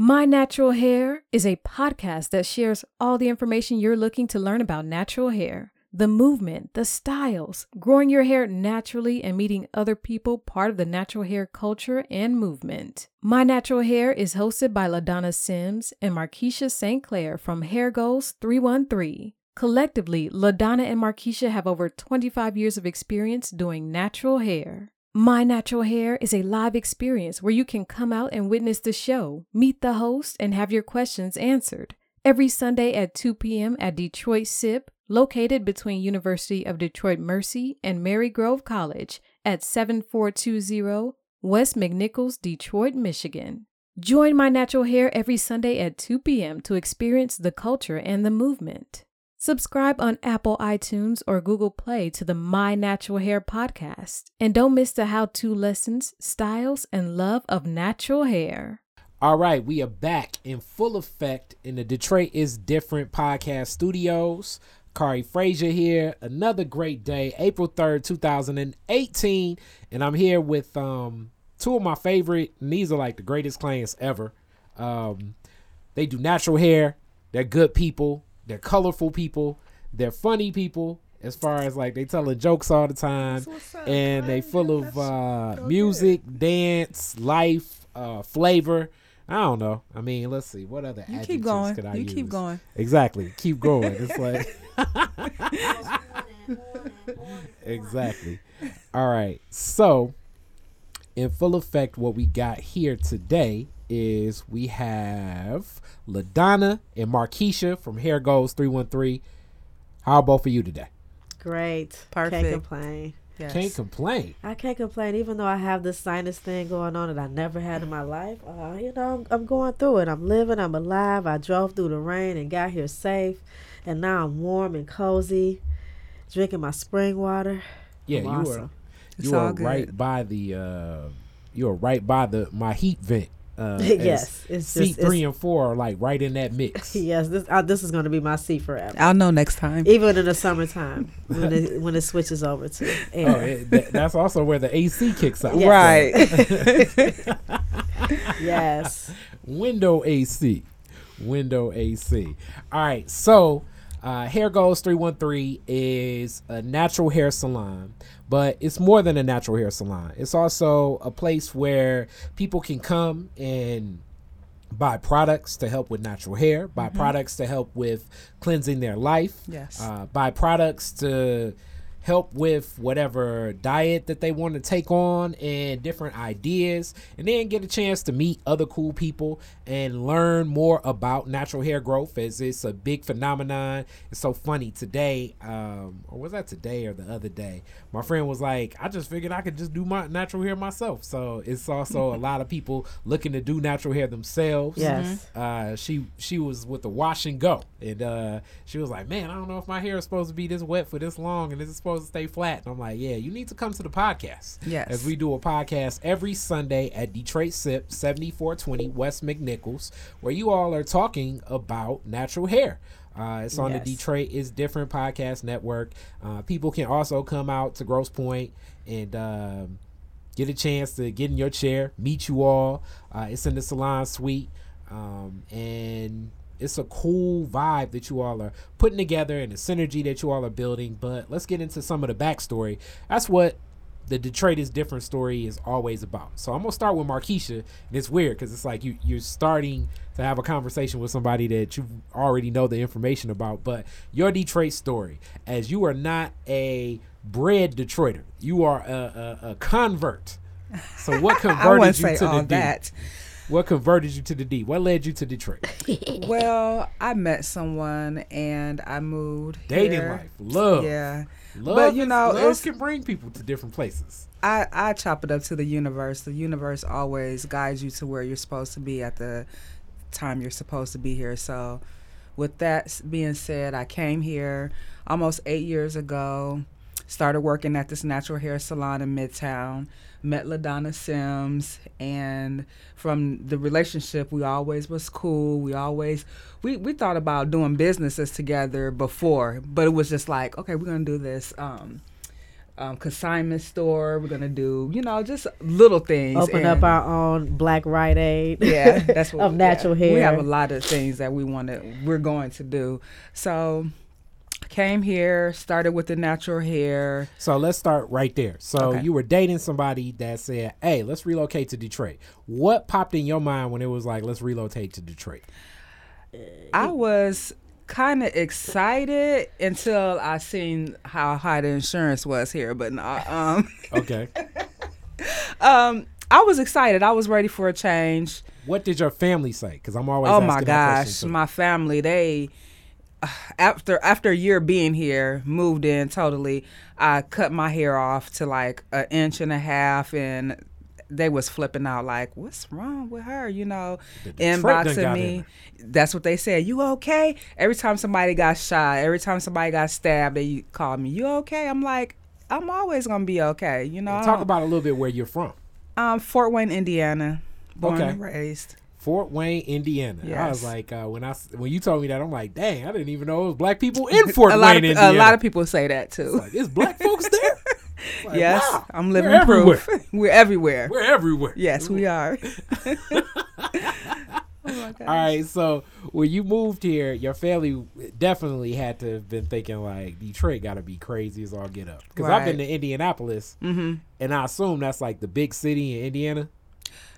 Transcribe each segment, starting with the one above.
My Natural Hair is a podcast that shares all the information you're looking to learn about natural hair, the movement, the styles, growing your hair naturally, and meeting other people part of the natural hair culture and movement. My Natural Hair is hosted by LaDonna Sims and Markeisha St. Clair from Hair Goals 313. Collectively, LaDonna and Markeisha have over 25 years of experience doing natural hair. My Natural Hair is a live experience where you can come out and witness the show, meet the host, and have your questions answered. Every Sunday at 2 p.m. at Detroit SIP, located between University of Detroit Mercy and Marygrove College at 7420 West McNichols, Detroit, Michigan. Join My Natural Hair every Sunday at 2 p.m. to experience the culture and the movement. Subscribe on Apple iTunes or Google Play to the My Natural Hair podcast. And don't miss the how to lessons, styles, and love of natural hair. All right, we are back in full effect in the Detroit is Different podcast studios. Kari Frazier here. Another great day, April 3rd, 2018. And I'm here with um, two of my favorite, and these are like the greatest clients ever. Um, they do natural hair, they're good people they're colorful people. They're funny people. As far as like they telling jokes all the time, and they full of uh, music, dance, life, uh, flavor. I don't know. I mean, let's see. What other you adjectives keep going. could I you use? keep going. Exactly. Keep going. It's like exactly. All right. So, in full effect, what we got here today is we have LaDonna and Markeisha from Hair Goals 313. How are both of you today? Great. Perfect. Can't complain. Yes. Can't complain. I can't complain, even though I have this sinus thing going on that I never had in my life. Uh, you know, I'm, I'm going through it. I'm living. I'm alive. I drove through the rain and got here safe, and now I'm warm and cozy, drinking my spring water. Yeah, I'm you awesome. were It's you all were good. right by the uh you were right by the my heat vent. Uh, yes, it's seat just three it's, and four are like right in that mix. yes. This uh, this is going to be my seat forever, I'll know next time. even in the summertime when it when it switches over to air. Oh, it, that, that's also where the AC kicks out. Yes. Right. yes. Window AC. Window AC. All right. So, uh, Hair Goals 313 is a natural hair salon, but it's more than a natural hair salon. It's also a place where people can come and buy products to help with natural hair, buy products to help with cleansing their life, Yes. uh, buy products to help with whatever diet that they want to take on and different ideas and then get a chance to meet other cool people and learn more about natural hair growth as it's a big phenomenon. It's so funny today um or was that today or the other day? My friend was like i just figured i could just do my natural hair myself. So it's also a lot of people looking to do natural hair themselves. Yes. uh, she she was with the wash and go, and uh, she was like, "Man, I don't know if my hair is supposed to be this wet for this long, and this is it supposed to stay flat?" And I'm like, "Yeah, you need to come to the podcast. Yes. as we do a podcast every Sunday at Detroit Sip, 7420 West McNichols, where you all are talking about natural hair." Uh, it's on Yes. the Detroit is Different podcast network. Uh, people can also come out to Grosse Pointe and um, get a chance to get in your chair, meet you all. Uh, it's in the salon suite, um, and it's a cool vibe that you all are putting together and the synergy that you all are building. But let's get into some of the backstory. That's what the Detroit is different story is always about. So I'm gonna start with Markeisha, and it's weird because it's like you you're starting to have a conversation with somebody that you already know the information about. But your Detroit story, as you are not a bred Detroiter, you are a, a, a convert. So what converted you to the that. What converted you to the D? What led you to Detroit? well, I met someone and I moved. Dating here. life, love, Yeah. love. But, you is- know, love can bring people to different places. I, I chop it up to the universe. The universe always guides you to where you're supposed to be at the time you're supposed to be here. So, with that being said, I came here almost eight years ago. Started working at this natural hair salon in Midtown. Met LaDonna Sims, and from the relationship, we always was cool. We always we we thought about doing businesses together before, but it was just like, okay, we're gonna do this. Um, um, consignment store. We're gonna do, you know, just little things. Open up our own Black Rite Aid. yeah, that's what of natural yeah. hair. We have a lot of things that we want to, we're going to do. So, came here, started with the natural hair. So let's start right there. So Okay. you were dating somebody that said, "Hey, let's relocate to Detroit." What popped in your mind when it was like, "Let's relocate to Detroit"? I was kind of excited until I seen how high the insurance was here, but no, um, Okay. um, I was excited. I was ready for a change. what did your family say? Because I'm always. Oh asking my gosh, my family they after after a year being here, moved in totally. I cut my hair off to like an inch and a half, and they was flipping out like, "What's wrong with her?" You know, inboxing me. in That's what they said. You okay? Every time somebody got shot, every time somebody got stabbed, they called me. You okay? I'm like, I'm always gonna be okay. You know. Talk about a little bit where you're from. um Fort Wayne, Indiana, born Okay. and raised. Fort Wayne, Indiana. I was like, uh, I when you told me that, I'm like, dang, I didn't even know it was black people in Fort a Wayne, lot of Indiana. a lot of people say that too. It's like, is black folks there? Like, yes, wow, I'm living we're proof. everywhere. We're everywhere. We're everywhere. yes, we are. All right, so when you moved here, your family definitely had to have been thinking like Detroit got to be crazy as all get up. Because I've been to Right. Indianapolis, hmm and I assume that's like the big city in Indiana.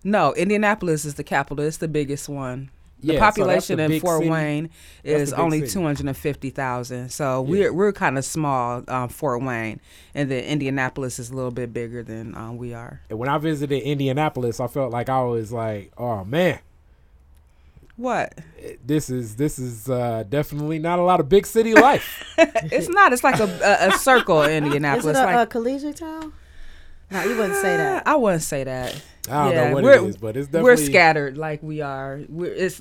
No, Indianapolis is the capital. It's the biggest one. The Yeah, so population the in Fort city. Wayne is only two hundred and fifty thousand. So Yeah. we're we're kind of small, um, Fort Wayne, and then Indianapolis is a little bit bigger than um, we are. And when I visited Indianapolis, I felt like I was like, oh man, What? this is this is uh, definitely not a lot of big city life. it's not. It's like a a, a circle in Is Indianapolis. it a, like a collegiate town? No, you wouldn't say that. I wouldn't say that. I don't Yeah, know what we're- it is, but it's definitely we're scattered like we are. We're it's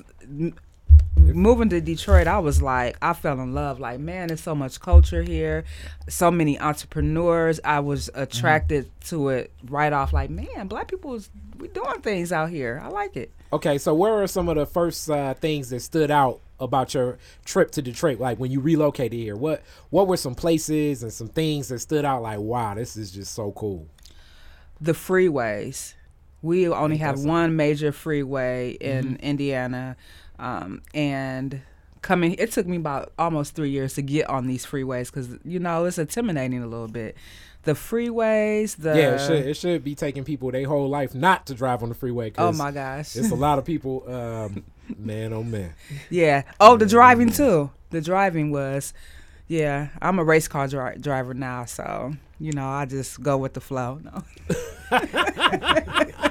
moving to Detroit. I was like, I fell in love. Like, man, there's so much culture here, so many entrepreneurs. I was attracted to it right off. Like, man, black people is we doing things out here. I like it. Okay, so where are some of the first uh, things that stood out about your trip to Detroit? Like when you relocated here, what what were some places and some things that stood out? Like, wow, this is just so cool. The freeways. We only have something? one major freeway in Indiana, um, and coming. It took me about almost three years to get on these freeways because you know it's intimidating a little bit. The freeways, the yeah, it should it should be taking people their whole life not to drive on the freeway. 'cause oh my gosh, it's a lot of people. Um, man, oh man. yeah. Oh, the driving too. The driving was, yeah. I'm a race car dri- driver now, so you know I just go with the flow. No.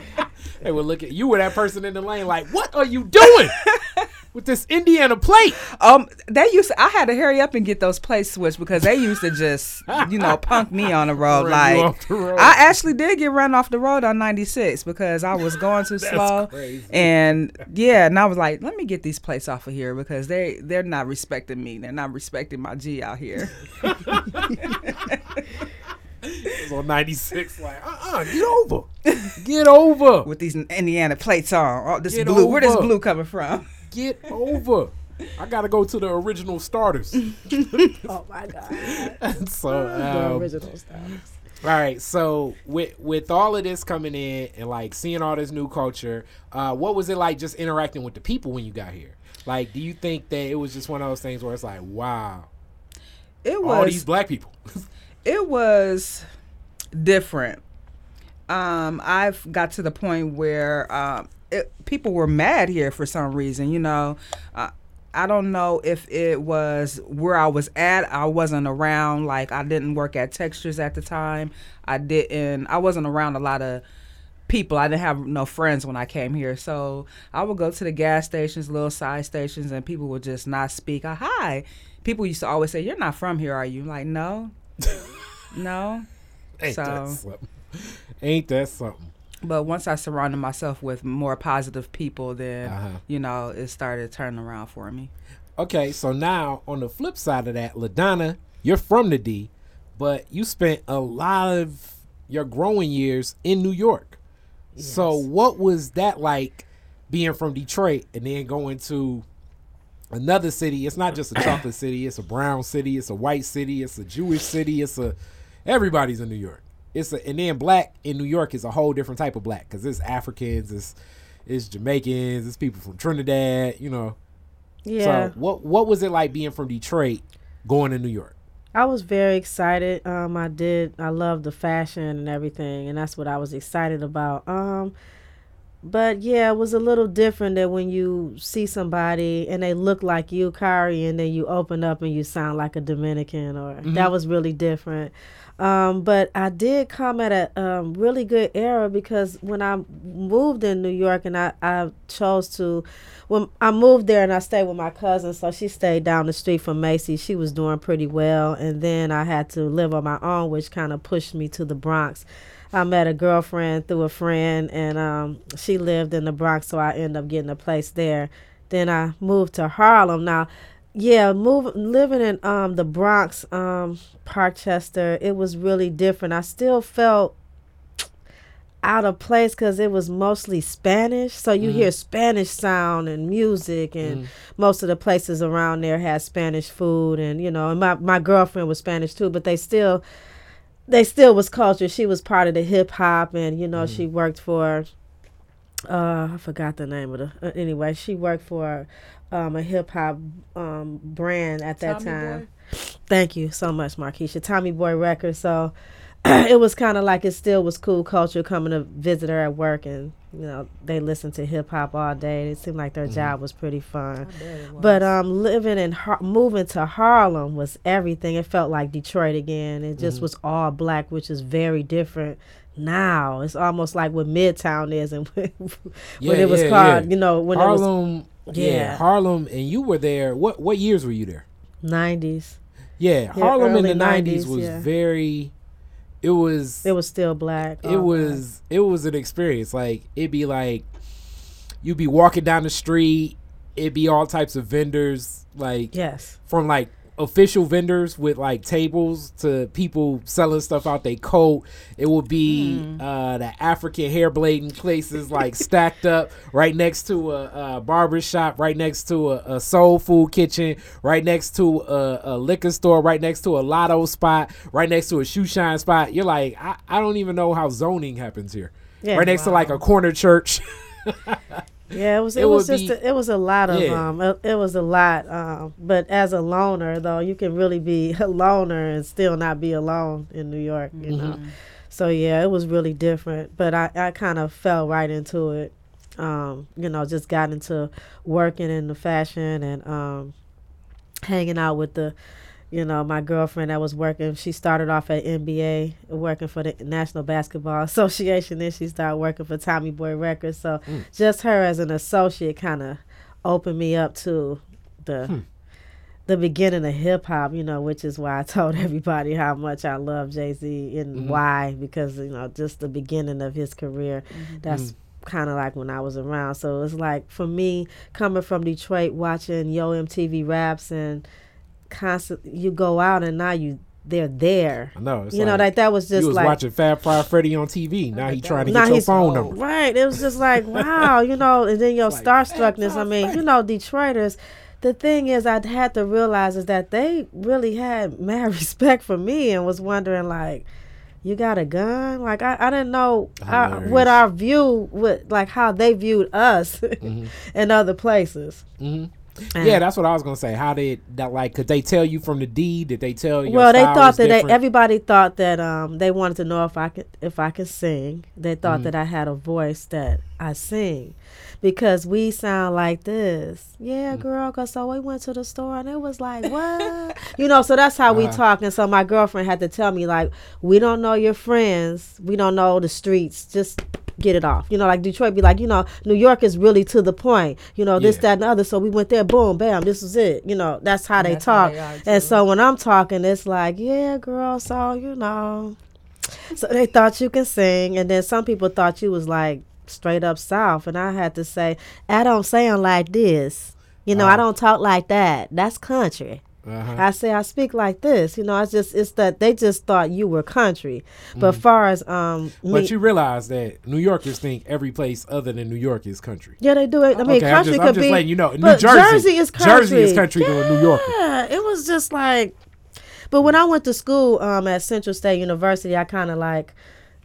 Hey, well, look at you were that person in the lane. Like, what are you doing with this Indiana plate? Um, they used. To, I had to hurry up and get those plates switched because they used to just, you know, punk me on the road. Like the road. I actually did get run off the road on 96 because I was going too slow. crazy. And yeah, and I was like, let me get these plates off of here because they they're not respecting me. They're not respecting my G out here. It was on 96. Like, uh uh get over. Get over. with these Indiana plates on. Oh, this Get blue. Where this blue coming from? Get over. I got to go to the original starters. Oh my god. so, the um, original stuff. all right. So, with with all of this coming in and like seeing all this new culture, uh, what was it like just interacting with the people when you got here? Like, do you think that it was just one of those things where it's like, wow, It was all these black people? It was different. Um, I've got to the point where um, it, people were mad here for some reason. You know, uh, I don't know if it was where I was at. I wasn't around. Like I didn't work at Textures at the time. I didn't. I wasn't around a lot of people. I didn't have no friends when I came here. So I would go to the gas stations, little side stations, and people would just not speak. Uh, hi. People used to always say, "You're not from here, are you?" Like, no, no. Ain't that So- something? Ain't that something? But once I surrounded myself with more positive people, then Uh-huh. you know it started turning around for me. Okay, so now on the flip side of that, Ladonna, you're from the D, but you spent a lot of your growing years in New York. So what was that like being from Detroit and then going to another city? It's not just a chocolate city, it's a brown city, it's a white city, it's a Jewish city, it's a everybody's in New York. It's a, and then black in New York is a whole different type of black because it's Africans, it's it's Jamaicans, it's people from Trinidad. You know. Yeah. So what what was it like being from Detroit, going to New York? I was very excited. Um, I did. I love the fashion and everything, and that's what I was excited about. Um, but yeah, it was a little different than when you see somebody and they look like you, Kari, and then you open up and you sound like a Dominican, or that was really different. Um, but I did come at a um, really good era because when I moved in New York and I, I chose to, when I moved there and I stayed with my cousin, so she stayed down the street from Macy. She was doing pretty well, and then I had to live on my own, which kind of pushed me to the Bronx. I met a girlfriend through a friend, and um, she lived in the Bronx, so I ended up getting a place there. Then I moved to Harlem. Now, yeah, move living in um the Bronx, um Parkchester, it was really different. I still felt out of place because it was mostly Spanish. So you hear Spanish sound and music, and most of the places around there had Spanish food, and you know, and my my girlfriend was Spanish too, but they still they still was culture. She was part of the hip hop, and you know, she worked for. Uh, I forgot the name of the. Uh, anyway, she worked for um, a hip hop um, brand at that Tommy time. Boy? Thank you so much, Markeisha. Tommy Boy Records. So it was kind of like it still was cool culture coming to visit her at work, and you know they listened to hip hop all day. It seemed like their job was pretty fun. But um, living in Har- moving to Harlem was everything. It felt like Detroit again. It just was all black, which is very different. Now it's almost like what Midtown is, and when Yeah, it was yeah, called, yeah. you know, when it Harlem. was yeah. Yeah. Harlem, and you were there. What what years were you there? nineties. Yeah, Harlem in the nineties 90s, was yeah. very. It was. It was still black. it all was it was an experience like it'd be like you'd be walking down the street it'd be all types of vendors like yes. from like official vendors with like tables to people selling stuff out their coat it would be Hmm. uh the african hair blading places like stacked up right next to a, a barber shop right next to a, a soul food kitchen right next to a, a liquor store right next to a lotto spot right next to a shoe shine spot you're like i, I don't even know how zoning happens here Yeah. right next to like a corner church Yeah, it was. It, It was just. be- a, it was a lot of. Yeah. Um. It, it was a lot. Um. But as a loner, though, you can really be a loner and still not be alone in New York. You know. Mm-hmm. So yeah, it was really different. But I, I kind of fell right into it. Um. You know, just got into working in the fashion and um, hanging out with the. You know, my girlfriend that was working, she started off at NBA, working for the National Basketball Association. Then she started working for Tommy Boy Records. So hmm. just her as an associate kind of opened me up to the hmm. the beginning of hip hop, you know, which is why I told everybody how much I love Jay Z and mm-hmm. why, because, you know, just the beginning of his career. Mm-hmm. That's mm. kind of like when I was around. So it's like for me, coming from Detroit, watching Yo MTV raps and constant, you go out and now you, they're there. i know it's You know, like like that was just you was like watching fab five freddy on tv now he trying to get your phone number Right. It was just like, wow, you know, and then your like, starstruckness. I mean, you know, Detroiters, the thing is, I had to realize is that they really had mad respect for me and was wondering, like, you got a gun? Like, I, I didn't know our, what our view, what, like, how they viewed us in other places. hmm And- Yeah, that's what I was gonna say. How did that like? Could they tell you from the D? Did they tell you? well, they thought that they, everybody thought that um they wanted to know if I could if I could sing. They thought that I had a voice that I sing because we sound like this. Yeah, girl. Cause so we went to the store and it was like what you know. So that's how we Uh-huh. talk. And so my girlfriend had to tell me like we don't know your friends. We don't know the streets. Just get it off. You know, like Detroit be like, you know, New York is really to the point. You know, this, Yeah. that, and the other. So we went there, boom, bam, this is it. You know, that's how they That's how talk. they and so when I'm talking, it's like, yeah, girl, so you know. So they thought you can sing, and then some people thought you was like straight up south, and I had to say, I don't sound like this. You know, I Ah. don't talk like that. That's country. Uh-huh. I say I speak like this. You know, it's just it's that they just thought you were country. But far as um, me, But you realize that New Yorkers think every place other than New York is country. yeah, they do it. I mean, okay, I'm country just, could I'm just be. letting you know. New Jersey, Jersey is country. Jersey is country to a New Yorker. Yeah, it was just like, But when I went to school um, at Central State University, I kind of like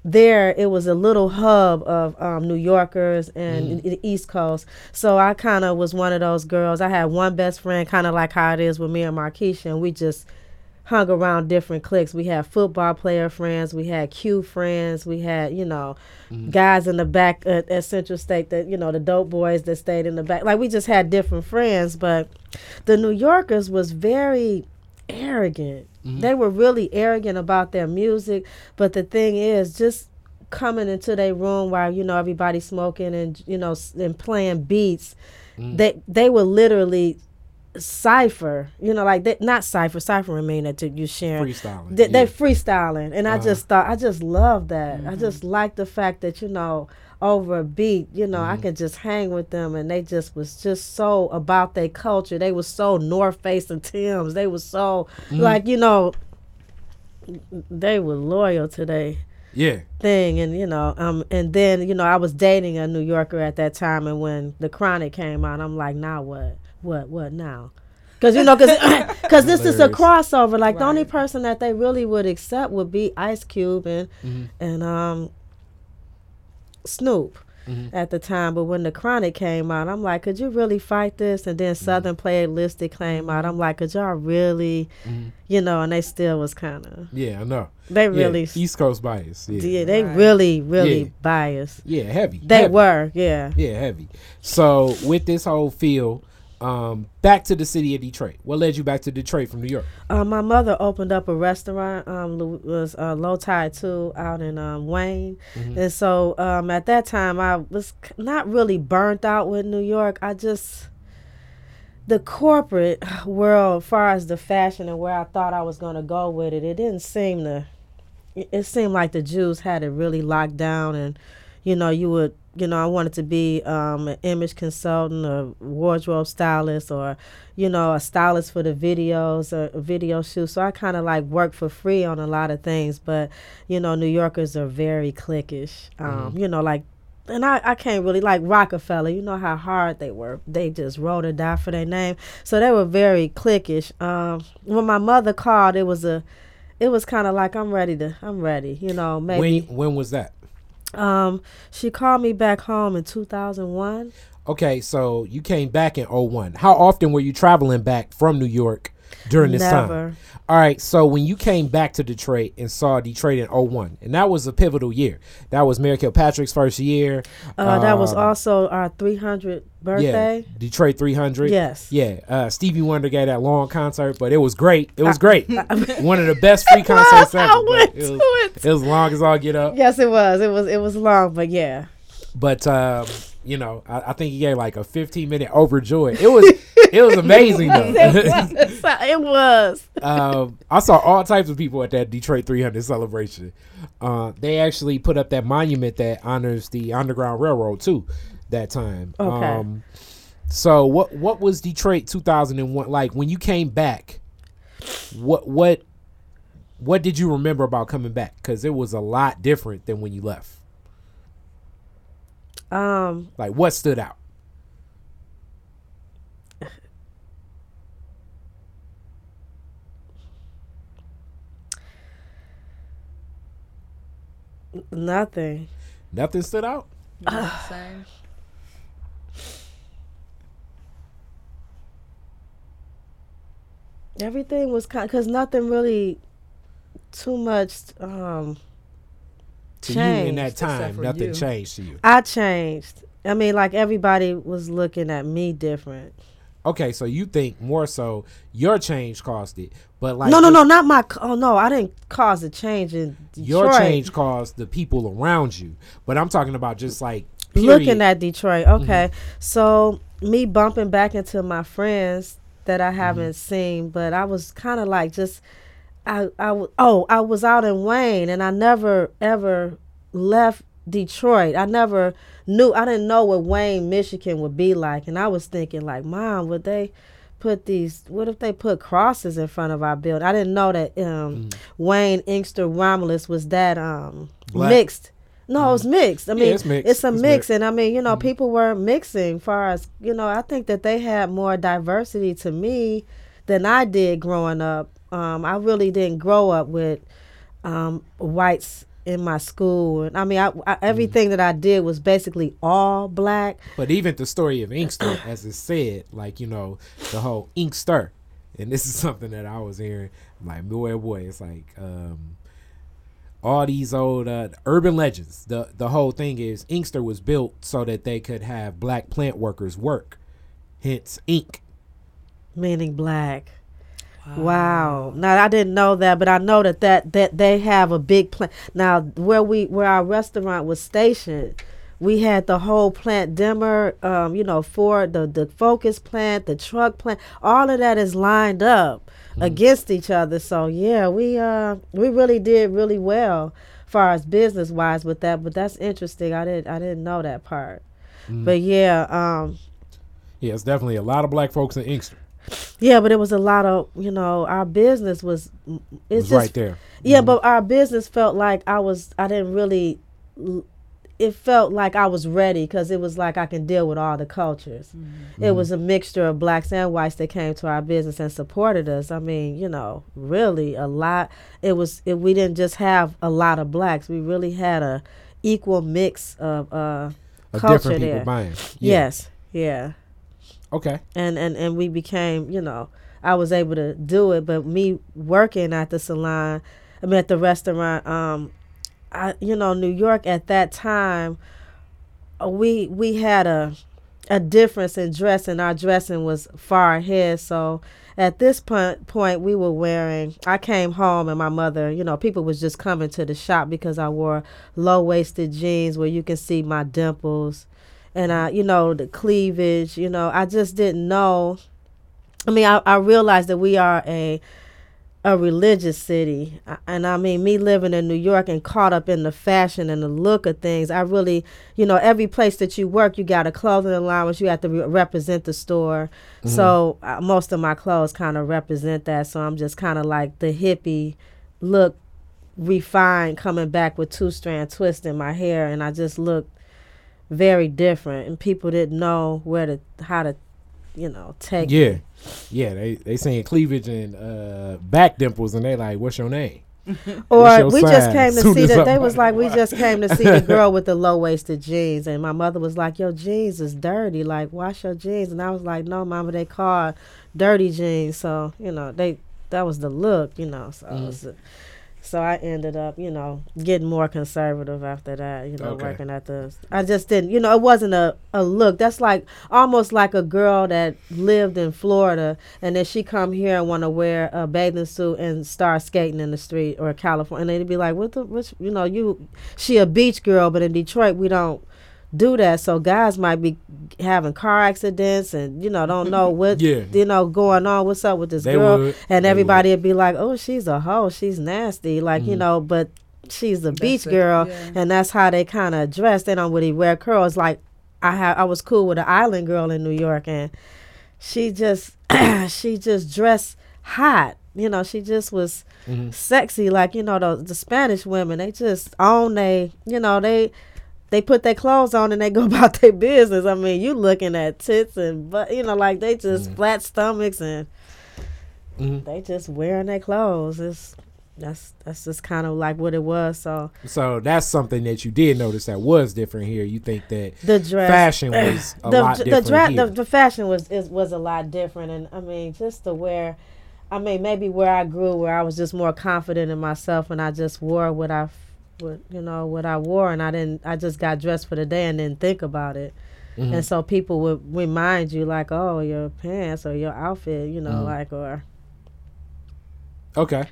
there it was a little hub of um, New Yorkers and the East Coast. So I kind of was one of those girls. I had one best friend, kind of like how it is with me and Markeisha, and we just hung around different cliques. We had football player friends, we had Q friends, we had you know guys in the back at, at Central State that you know the dope boys that stayed in the back. Like we just had different friends, but the New Yorkers was very arrogant. They were really arrogant about their music, but the thing is, just coming into their room while you know everybody smoking and you know and playing beats, they they would literally cipher. You know, like they, not cipher. Cipher mean that you sharing. Freestyling. They, yeah. they freestyling, and I Uh-huh. just thought I just love that. I Mm-hmm. just like the fact that you know over a beat, you know, Mm-hmm. I could just hang with them, and they just was just so about their culture. They was so North Face and Tim's. They was so Mm-hmm. like you know, they were loyal to their yeah. thing, and you know, um, and then you know, I was dating a New Yorker at that time, and when the Chronic came out, I'm like, now what, what, what now? Because you know, because cause this is a crossover. Like the only person that they really would accept would be Ice Cube and Mm-hmm. and um Snoop mm-hmm. at the time. But when the Chronic came out, I'm like, could you really fight this? And then mm-hmm. Southernplayalistic came out. I'm like, could y'all really, mm-hmm. you know? And they still was kind of Yeah, I know. they Yeah, really East Coast bias. Yeah. yeah, they Right. really really Yeah. biased. Yeah, heavy. They heavy. were, yeah. Yeah, heavy. So with this whole feel, um, back to the city of Detroit. What led you back to Detroit from New York? Uh, my mother opened up a restaurant. Um, was uh, Low Tide Two out in um, Wayne, and so um, at that time I was not really burnt out with New York. I just the corporate world, as far as the fashion and where I thought I was going to go with it, it didn't seem to. It seemed like the Jews had it really locked down, and you know, you would, you know, I wanted to be um, an image consultant, a wardrobe stylist, or you know, a stylist for the videos, or a video shoot. So I kind of like work for free on a lot of things, but you know, New Yorkers are very cliquish. Um, You know, like and I, I can't really like Roc-A-Fella. You know how hard they were. They just wrote or die for their name. So they were very cliquish. Um, when my mother called, it was a, it was kind of like I'm ready to, I'm ready. You know, maybe. When when was that? Um, she called me back home in 2001. Okay, so you came back in 01. How often were you traveling back from New York during this time? All right, so when you came back to Detroit and saw Detroit in 01, and that was a pivotal year. That was Mayor Kilpatrick's first year. Uh, that was Um, also our 300 birthday. Yeah, Detroit 300. Yes. Yeah, uh, Stevie Wonder gave that long concert, but it was great. It was great. One of the best free concerts ever. I went it was, to it. It was long as all get up. Yes, it was. It was. It was long, but yeah. But um, you know, I, I think he gave like a 15 minute overjoyed. It was it was amazing though. it was. um, I saw all types of people at that Detroit 300 celebration. Uh, they actually put up that monument that honors the Underground Railroad too. That time. Okay. Um, so what what was Detroit 2001 like when you came back? What what what did you remember about coming back? Because it was a lot different than when you left. Um, Like what stood out? nothing. Nothing stood out. Same. Everything was kind because nothing really too much. Um, To you in that time, nothing you. changed to you. I changed. I mean, like everybody was looking at me different. Okay, so you think more so your change caused it, but like no, no, no, not my. Oh no, I didn't cause a change in Detroit. your change caused the people around you. But I'm talking about just like period. looking at Detroit. Okay, mm-hmm. so me bumping back into my friends that I haven't mm-hmm. seen, but I was kind of like just, I, I, oh, I was out in Wayne, and I never ever left Detroit. I never knew. I didn't know what Wayne, Michigan would be like, and I was thinking like, Mom, would they? Put these. What if they put crosses in front of our building? I didn't know that um, Wayne Inkster Romulus was that um, mixed. No, it was mixed. I Yeah, mean, it's mixed. it's a It's mix, mixed. and I mean, you know, people were mixing. Far as you know, I think that they had more diversity to me than I did growing up. Um, I really didn't grow up with um, whites in my school, and I mean, I, I, everything that I did was basically all black. But even the story of Inkster, as it said, like you know, the whole Inkster, and this is something that I was hearing, like boy, boy, it's like um, all these old uh, urban legends. The the whole thing is Inkster was built so that they could have black plant workers work, hence ink. Meaning black. Wow. Now I didn't know that, but I know that that, that they have a big plant. Now where we where our restaurant was stationed, we had the whole plant dimmer, um, you know, for the the focus plant, the truck plant, all of that is lined up against each other. So yeah, we uh we really did really well far as business wise with that. But that's interesting. I didn't I didn't know that part. But yeah, um Yeah, it's definitely a lot of black folks in Inkster. Yeah, but it was a lot of you know our business was It it's was just right there. yeah, mm-hmm. but our business felt like I was I didn't really it felt like I was ready because it was like I can deal with all the cultures. Mm-hmm. It mm-hmm. was a mixture of blacks and whites that came to our business and supported us. I mean, you know, really a lot. It was it, we didn't just have a lot of blacks. We really had a equal mix of uh, Of culture different people there. buying. Yeah. Yes, yeah Okay. and and and we became you know i was able to do it but me working at the salon i mean at the restaurant um i you know new york at that time uh, we we had a a difference in dressing. Our dressing was far ahead. So at this point point we were wearing i came home and my mother you know people was just coming to the shop because i wore low-waisted jeans where you can see my dimples and I, you know, the cleavage, you know, I just didn't know. I mean, I, I realized that we are a a religious city, and I mean, me living in New York and caught up in the fashion and the look of things. I really, you know, every place that you work, you got a clothing allowance. You have to re- represent the store. So uh, most of my clothes kind of represent that. So I'm just kind of like the hippie look, refined, coming back with two strand twist in my hair, and I just look very different and people didn't know where to how to you know take Yeah. Yeah, they they saying cleavage and uh back dimples and they like, what's your name? or we just came to Soon see that they was like we just came to see the girl with the low waisted jeans and my mother was like your jeans is dirty like wash your jeans and i was like no mama they call dirty jeans so you know they that was the look you know so it was, so i ended up you know getting more conservative after that you know Okay. working at the i just didn't you know it wasn't a, a look that's like almost like a girl that lived in florida and then she come here and want to wear a bathing suit and start skating in the street or california and they'd be like what the which you know you she a beach girl but in detroit we don't do that so guys might be having car accidents and you know don't know what Yeah. you know going on what's up with this They girl would. and They everybody would be like oh she's a hoe she's nasty like Mm-hmm. you know but she's a beach it, girl yeah. and that's how they kind of dress they don't really wear curls like i had i was cool with an island girl in new york and she just she just dressed hot you know she just was Mm-hmm. sexy like you know the, the spanish women they just own they you know they they put their clothes on and they go about their business i mean you looking at tits and but you know like they just Mm-hmm. flat stomachs and Mhm. they just wearing their clothes it's that's that's just kind of like what it was so So that's something that you did notice that was different here. You think that the dress fashion was a the lot the, different dra- here. the the fashion was is, was a lot different, and I mean just to wear, I mean maybe where I grew, where I was just more confident in myself, and I just wore what I, you know what I wore, and I didn't, I just got dressed for the day and didn't think about it, Mm-hmm. and so people would remind you like, oh your pants or your outfit, you know, Mm-hmm. like or Okay.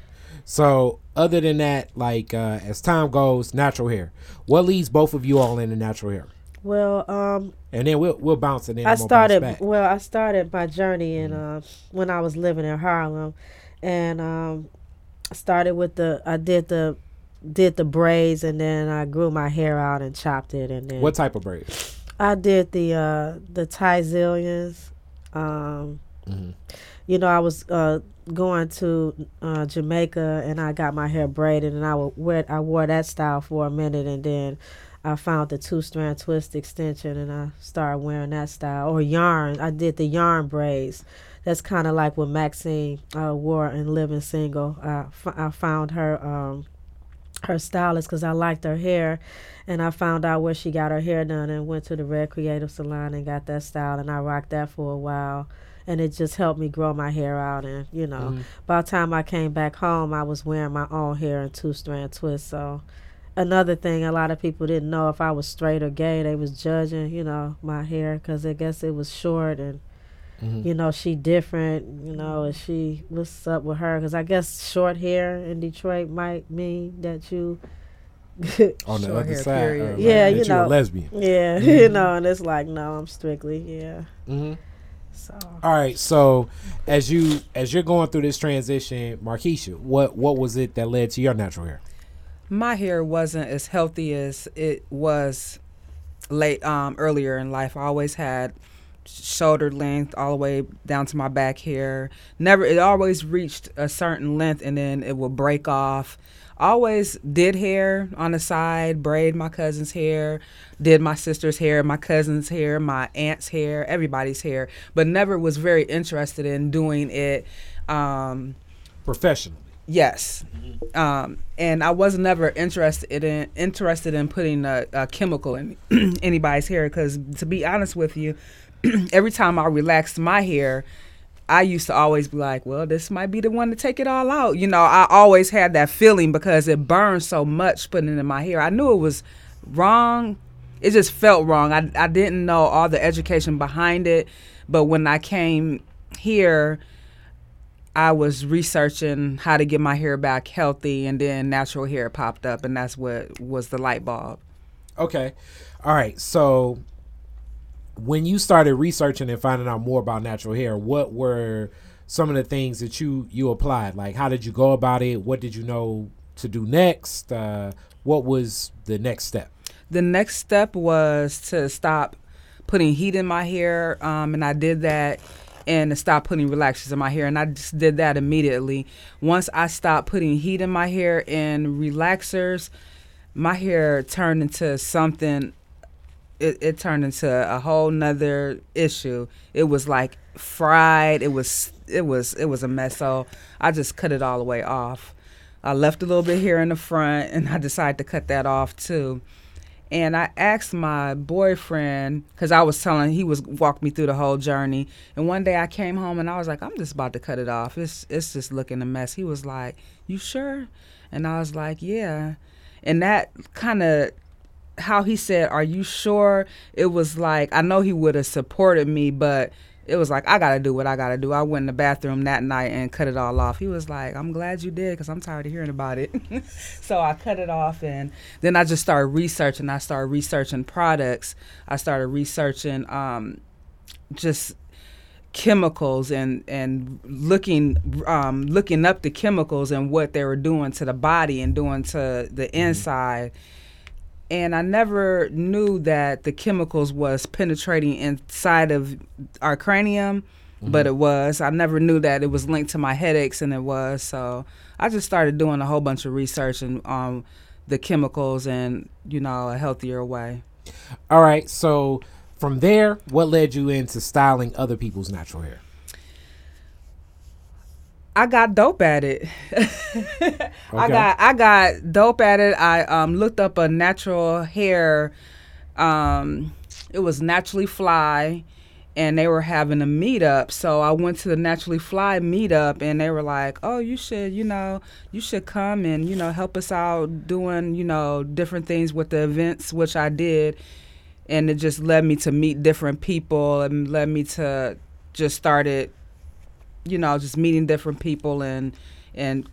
So other than that, like uh, as time goes, natural hair. What leads both of you all into natural hair? well, um, And then we'll we'll bounce it in. I I'm gonna bounce started well. I started my journey in Mm-hmm. uh, when I was living in Harlem, and um, started with the I did the did the braids, and then I grew my hair out and chopped it, and then What type of braids? I did the uh, the Thai Um, Mhm. You know, I was uh, going to uh, Jamaica, and I got my hair braided, and I would wear I wore that style for a minute, and then I found the two strand twist extension and I started wearing that style or yarn. I did the yarn braids. That's kind of like what Maxine uh, wore in Living Single. I, f- I found her um, her stylist because I liked her hair, and I found out where she got her hair done and went to the Red Creative Salon and got that style, and I rocked that for a while. And it just helped me grow my hair out, and you know, Mhm. by the time I came back home, I was wearing my own hair in two strand twists. So, another thing, a lot of people didn't know if I was straight or gay. They was judging, you know, my hair because I guess it was short and Mhm. you know she different you know and she what's up with her because i guess short hair in detroit might mean that you on the Short other side. period. uh, like, Yeah, that you you a know. lesbian. yeah you know and it's like no i'm strictly yeah hmm so All right. So as you as you're going through this transition, Markeisha, what what was it that led to your natural hair? my hair wasn't as healthy as it was late um earlier in life. I always had shoulder length all the way down to my back hair. Never it always reached a certain length and then it would break off. Always did hair on the side, braid my cousin's hair, did my sister's hair, my cousin's hair, my aunt's hair, everybody's hair, but never was very interested in doing it um Professionally. Yes, um, and I was never interested in interested in putting a, a chemical in anybody's hair because, to be honest with you, every time I relaxed my hair, I used to always be like, "Well, this might be the one to take it all out." You know, I always had that feeling because it burned so much putting it in my hair. I knew it was wrong. It just felt wrong. I I didn't know all the education behind it, but when I came here. I was researching how to get my hair back healthy, and then natural hair popped up, and that's what was the light bulb. Okay. All right. So when you started researching and finding out more about natural hair, what were some of the things that you you applied? Like how did you go about it? What did you know to do next? Uh, what was the next step? The next step was to stop putting heat in my hair, um, and I did that, and to stop putting relaxers in my hair, and I just did that immediately. Once I stopped putting heat in my hair and relaxers, my hair turned into something. It, it turned into a whole nother issue. It was like fried. It was it was it was a mess. So I just cut it all the way off. I left a little bit here in the front, and I decided to cut that off too. And I asked my boyfriend because I was telling he was walked me through the whole journey. And one day I came home and I was like, I'm just about to cut it off. It's it's just looking a mess. He was like, You sure? And I was like, Yeah. And that kind of how he said, Are you sure? It was like I know he would have supported me, but it was like I gotta do what I gotta do. I went in the bathroom that night and cut it all off. He was like, "I'm glad you did because I'm tired of hearing about it." so I cut it off, and then I just started researching. I started researching products. I started researching um, just chemicals and and looking um, looking up the chemicals and what they were doing to the body and doing to the inside and I never knew that the chemicals was penetrating inside of our cranium, but it was. I never knew that it was linked to my headaches, and it was. So I just started doing a whole bunch of research and um, the chemicals and you know a healthier way. All right. So from there, what led you into styling other people's natural hair? I got dope at it. I got I got dope at it. I um, looked up a natural hair. Um, it was naturally fly, and they were having a meetup. So I went to the naturally fly meetup, and they were like, "Oh, you should, you know, you should come and you know help us out doing you know different things with the events," which I did, and it just led me to meet different people and led me to just started you know, just meeting different people and and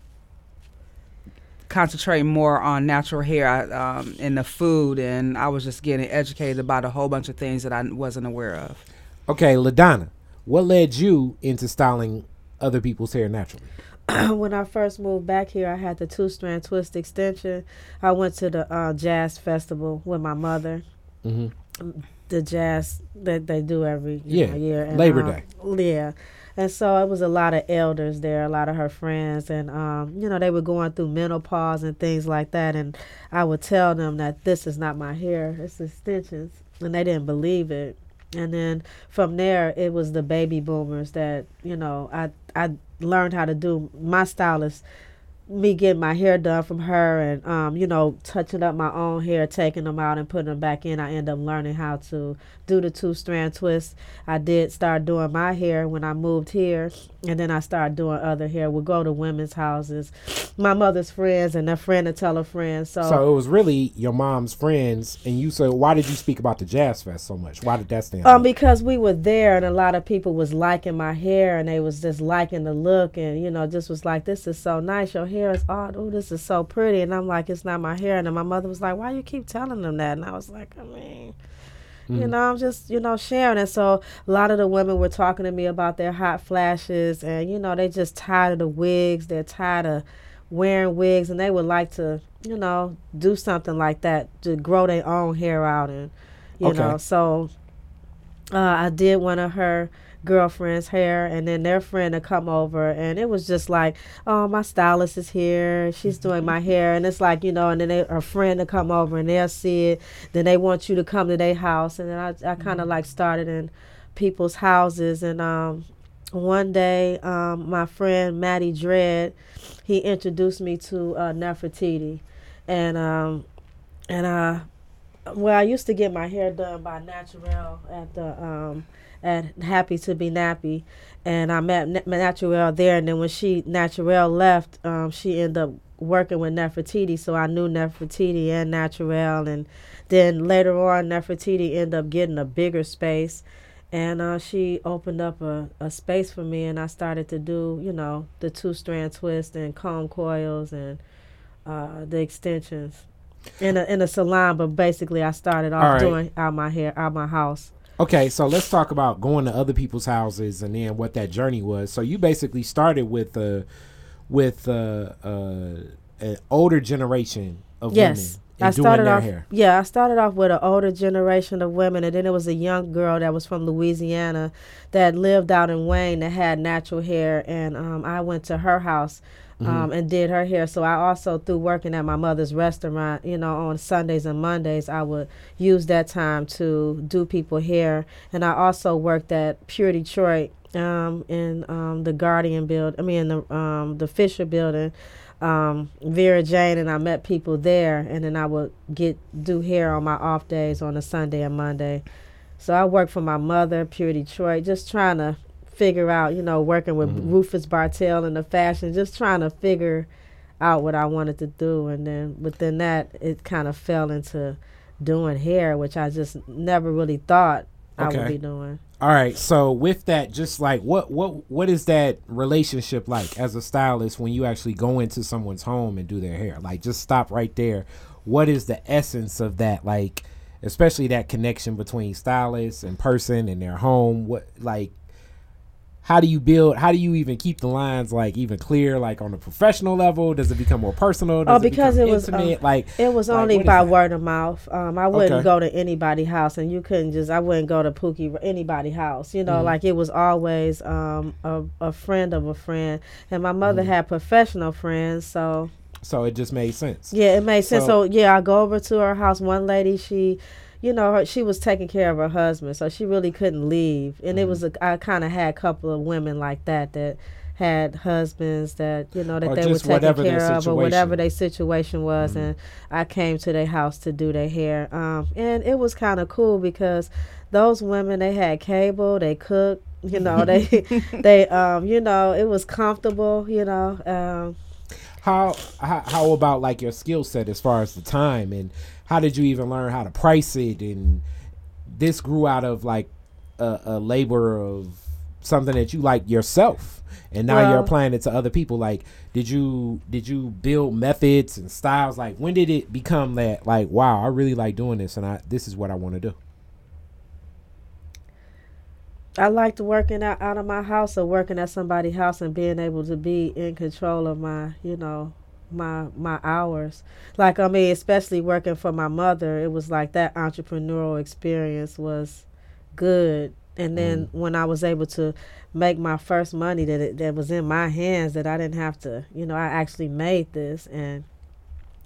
concentrating more on natural hair um, and the food. And I was just getting educated about a whole bunch of things that I wasn't aware of. Okay, Ladonna, what led you into styling other people's hair naturally? when I first moved back here, I had the two strand twist extension. I went to the uh, jazz festival with my mother. Mm-hmm. The jazz that they do every Yeah, know, year. Labor um, Day. Yeah. And so it was a lot of elders there, a lot of her friends, and um, you know they were going through menopause and things like that, and I would tell them that this is not my hair, it's extensions, and they didn't believe it. And then from there, it was the baby boomers that you know I I learned how to do. My stylist me getting my hair done from her and um, you know touching up my own hair taking them out and putting them back in i end up learning how to do the two strand twist i did start doing my hair when i moved here and then i started doing other hair. We'll go to women's houses my mother's friends and their friend to tell a friend. So So it was really your mom's friends, and you said, why did you speak about the Jazz Fest so much? Why did that stand Um, because we were there and a lot of people was liking my hair and they was just liking the look and you know just was like this is so nice. Your hair is odd oh this is so pretty. And I'm like it's not my hair. And then my mother was like why you keep telling them that? And I was like I mean you know I'm just you know sharing. It so a lot of the women were talking to me about their hot flashes and you know they just tired of the wigs. They're tired of wearing wigs. And they would like to you know do something like that to grow their own hair out and you Okay. know so uh, I did one of her girlfriend's hair, and then their friend to come over, and it was just like, oh, my stylist is here, she's doing my hair, and it's like you know, and then they, her friend to come over, and they'll see it, then they want you to come to their house, and then I, I kind of like started in people's houses, and um, one day, um, my friend Matty Dread, he introduced me to uh, Nefertiti, and um, and uh, well, I used to get my hair done by Naturel at the um at Happy to Be Nappy, and I met Na- Naturel there. And then when she Naturel left, um, she ended up working with Nefertiti, so I knew Nefertiti and Naturel. And then later on, Nefertiti ended up getting a bigger space, and uh, she opened up a, a space for me, and I started to do you know the two strand twist and comb coils and uh, the extensions in a in a salon, but basically I started off right. doing out my hair out my house. Okay, so let's talk about going to other people's houses and then what that journey was. So you basically started with uh with uh, uh an older generation of Yes. women and I doing started their off hair. yeah, I started off with an older generation of women and then it was a young girl that was from Louisiana that lived out in Wayne that had natural hair and um, I went to her house Mm-hmm. um, and did her hair. So I also through working at my mother's restaurant, you know, on Sundays and Mondays, I would use that time to do people hair. And I also worked at Pure Detroit um, in um, the Guardian build. I mean, the um, the Fisher building. Um, Vera Jane and I met people there, and then I would get do hair on my off days on a Sunday and Monday. So I worked for my mother, Pure Detroit, just trying to figure out, you know, working with mm-hmm. Rufus Bartell in the fashion, just trying to figure out what I wanted to do. And then within that, it kind of fell into doing hair, which I just never really thought I would be doing. All right, so with that, just like what what what is that relationship like as a stylist when you actually go into someone's home and do their hair? Like, just stop right there. What is the essence of that? Like, especially that connection between stylist and person and their home. What like? How do you build? How do you even keep the lines like even clear? Like on a professional level, does it become more personal? Does Oh, because become it was, uh, like It was like, only by word of mouth. Um, I wouldn't Okay. go to anybody's house, and you couldn't just. I wouldn't go to Pookie anybody's house. You know, Mm-hmm. like it was always um, a a friend of a friend, and my Mm-hmm. mother had professional friends, so So it just made sense. yeah, it made sense. So- So, yeah, I go over to her house. One lady, she, you know, her, she was taking care of her husband, so she really couldn't leave. And it Mm-hmm. was a, I kind of had a couple of women like that that had husbands that you know that Or they were taking care of or whatever their situation was, and I came to their house to do their hair. Um, and it was kind of cool because those women they had cable, they cooked. You know, they they um, you know, it was comfortable. You know, um, how, how how about like your skill set as far as the time and how did you even learn how to price it? And this grew out of like a, a labor of something that you like yourself. And now you're applying it to other people. Like did you did you build methods and styles? Like when did it become that like wow i really like doing this and i this is what i want to do? I liked working out, out of my house or working at somebody's house and being able to be in control of my, you know, my my hours. Like I mean, especially working for my mother, it was like that entrepreneurial experience was good And then Mm-hmm. when I was able to make my first money that it, that was in my hands, that I didn't have to, you know, I actually made this and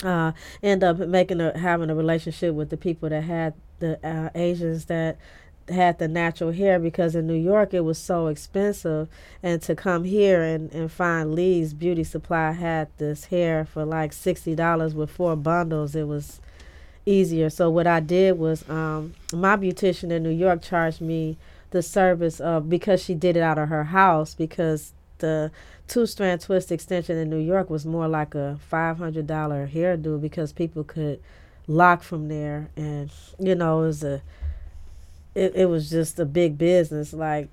uh, end up making a having a relationship with the people that had the uh, Asians that had the natural hair because in New York it was so expensive. And to come here and, and find Lee's beauty supply had this hair for like sixty dollars with four bundles it was easier. So what I did was um, my beautician in New York charged me the service of because she did it out of her house because the two strand twist extension in New York was more like a five hundred dollar hairdo because people could lock from there. And you know it was a it, it was just a big business like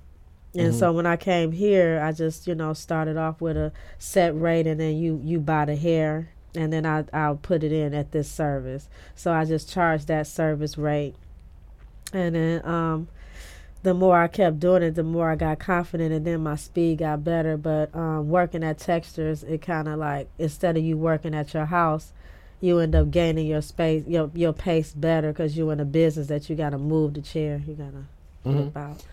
and Mhm. so when I came here I just you know started off with a set rate and then you you buy the hair and then I I'll put it in at this service so I just charged that service rate and then um the more I kept doing it, the more I got confident, and then my speed got better. But um, working at textures, it kind of like instead of you working at your house, you end up gaining your space, your your pace better because you're in a business that you got to move the chair, you gotta Mhm. flip out.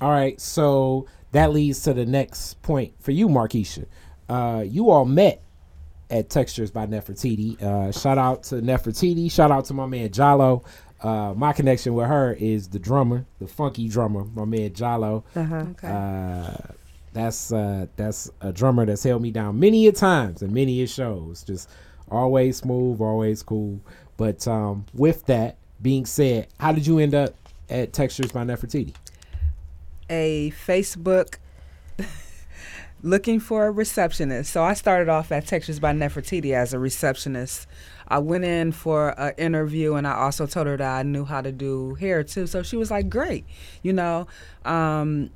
All right, so that leads to the next point for you, Markeisha. Uh, you all met at Textures by Nefertiti. Uh, shout out to Nefertiti. Shout out to my man Jalo. Uh, my connection with her is the drummer, the funky drummer, my man Jalo. Uh-huh. Okay. Uh, that's uh, that's a drummer that's held me down many a times and many a shows. Just always smooth, always cool. But um, with that being said, how did you end up at Textures by Nefertiti? a Facebook looking for a receptionist. So I started off at Textures by Nefertiti as a receptionist. I went in for an interview and I also told her that I knew how to do hair too. So she was like, great. You know, um,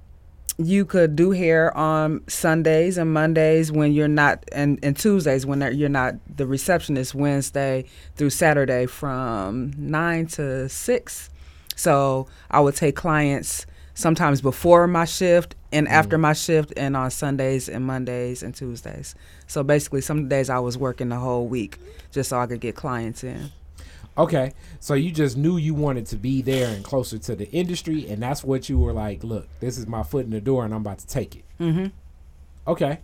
you could do hair on Sundays and Mondays when you're not, and, and Tuesdays when you're not the receptionist, Wednesday through Saturday from 9 to 6. So I would take clients sometimes before my shift and mm-hmm. after my shift and on Sundays and Mondays and Tuesdays. So basically some days I was working the whole week just so I could get clients in. Okay, so you just knew you wanted to be there and closer to the industry, and that's what you were like. Look, this is my foot in the door, and I'm about to take it. Mm-hmm. Okay,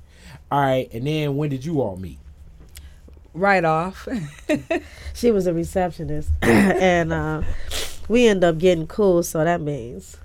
all right. And then when did you all meet? Right off. She was a receptionist, and uh, we end up getting cool. So that means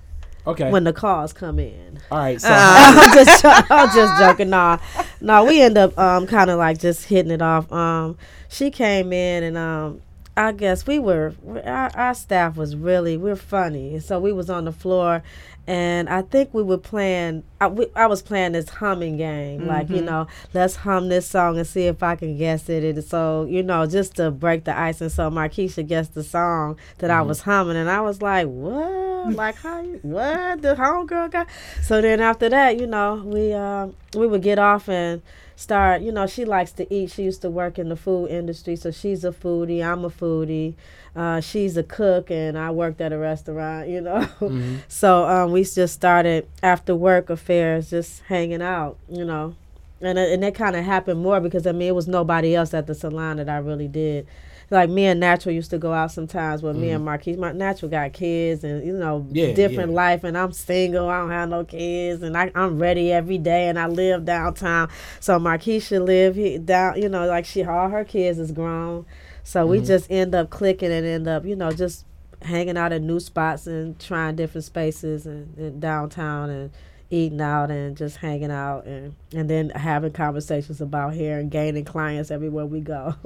Okay, when the calls come in. all right. So I'm just I'm just joking. Nah, nah. We end up um kind of like just hitting it off. Um, she came in and um. I guess we were our, our staff was really we're funny, so we was on the floor, and I think we were playing. I, we, I was playing this humming game, like you know, let's hum this song and see if I can guess it. And so you know, just to break the ice, and so Markeisha guessed the song that I was humming, and I was like, what? like how? You, what? The homegirl got? So then after that, you know, we um we would get off and start. You know, she likes to eat. She used to work in the food industry, so she's a foodie. I'm a foodie. Uh, she's a cook, and I worked at a restaurant. You know, Mhm. so um, we just started after work affairs, just hanging out. You know, and it- and that kind of happened more because I mean it was nobody else at the salon that I really did. Like me and Natural used to go out sometimes with me and Marquise. My Natural got kids and you know Yeah, different yeah. life, and I'm single. I don't have no kids, and I, I'm ready every day, and I live downtown. So Markeisha live he, down. You know, like she all her kids is grown. So we Mhm. just end up clicking and end up you know just hanging out at new spots and trying different spaces and, and downtown and eating out and just hanging out and and then having conversations about hair and gaining clients everywhere we go.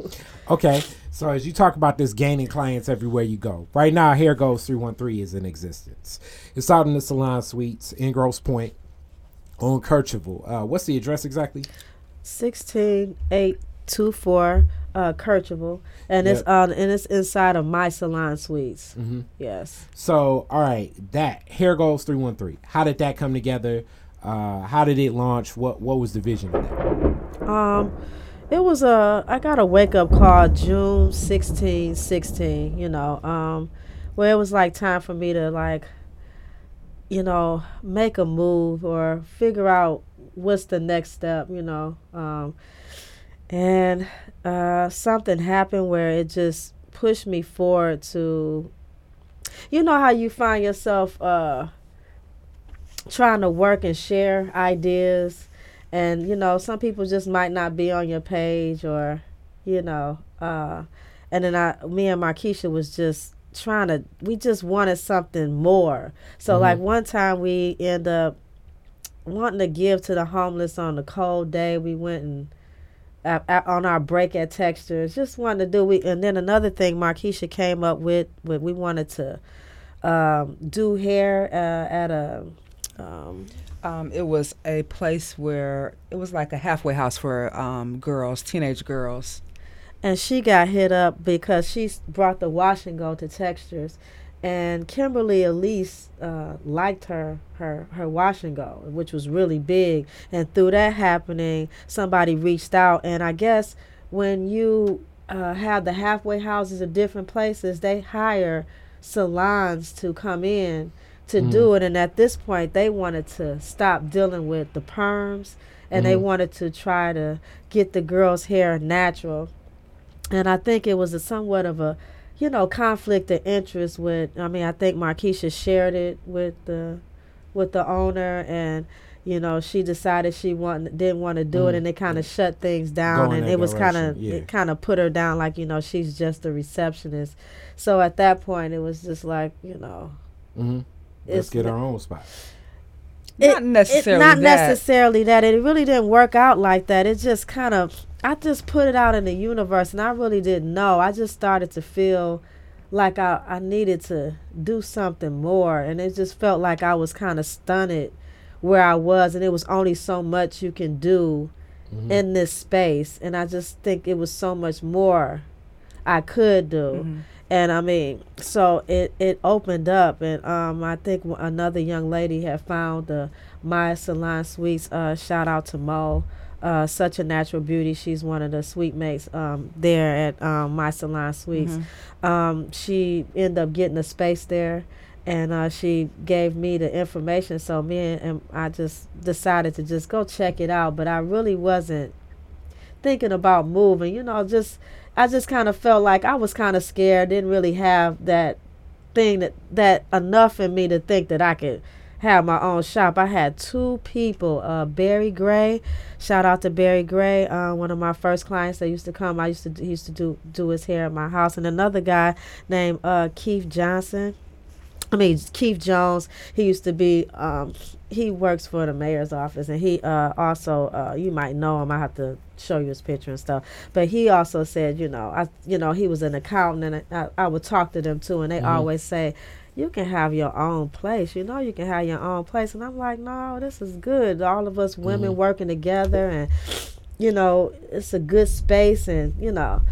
Okay, so as you talk about this gaining clients everywhere you go, right now Hair Goals 313 is in existence. It's out in the Salon Suites in Grosse Pointe on Kercheval. Uh, what's the address exactly? Sixteen eight two four uh Kercheval and it's on and it's inside of my salon suites. Mm-hmm. Yes. So, all right, that Hair Goals 313. How did that come together? Uh, how did it launch? What what was the vision of that? Um, it was a I got a wake up call June 16, 16, you know, um, where it was like time for me to like, you know, make a move or figure out what's the next step, you know. Um, and uh, something happened where it just pushed me forward to, you know, how you find yourself uh, trying to work and share ideas and you know some people just might not be on your page or you know uh and then i me and markeisha was just trying to we just wanted something more so Mhm. like one time we end up wanting to give to the homeless on a cold day we went and at, at, on our break at textures just wanted to do we and then another thing markeisha came up with, with we wanted to um, do hair uh, at a um, Um, it was a place where it was like a halfway house for um, girls, teenage girls. and she got hit up because she brought the wash and go to textures and kimberly elise uh, liked her her her wash and go which was really big. And through that happening somebody reached out. And i guess when you uh, have the halfway houses of different places they hire salons to come in to do it. And at this point they wanted to stop dealing with the perms. And they Mhm. wanted to try to get the girls hair natural. And I think it was a somewhat of a, you know, conflict of interest with. I mean, I think Markeisha shared it with the, with the owner, and you know, she decided she want didn't want to do it, Mm. and they kind of shut things down, in and that it was kind of yeah. it kind of put her down, like you know, she's just a receptionist. So at that point, it was just like you know, hmm Let's get our own spot. Not necessarily it, not that. necessarily that. It really didn't work out like that. It just kind of, I just put it out in the universe, and I really didn't know. I just started to feel like I, I needed to do something more, and it just felt like I was kind of stunted where I was, and it was only so much you can do Mhm. in this space, and I just think it was so much more I could do Mhm. and I mean, so it it opened up, and um, I think another young lady had found the My Salon Suites. Uh, shout out to Mo, uh, such a natural beauty. She's one of the suite mates um there at um, My Salon Suites. Mhm. Um, she ended up getting a space there, and uh, she gave me the information. So me and, and I just decided to just go check it out. But I really wasn't thinking about moving. You know, just I just kind of felt like I was kind of scared. Didn't really have that thing that that enough in me to think that I could have my own shop. I had two people, uh, Barry Gray. Shout out to Barry Gray, uh, one of my first clients that used to come. I used to he used to do do his hair at my house, and another guy named uh, Keith Johnson. I mean Keith Jones. He used to be. Um, he works for the mayor's office, and he uh, also uh, you might know him. I have to show you his picture and stuff. But he also said, you know, I you know he was an accountant, and I, I would talk to them too, and they Mhm. always say. You can have your own place. You know, you can have your own place. And I'm like, no, this is good. All of us women Mhm. working together and you know it's a good space and you know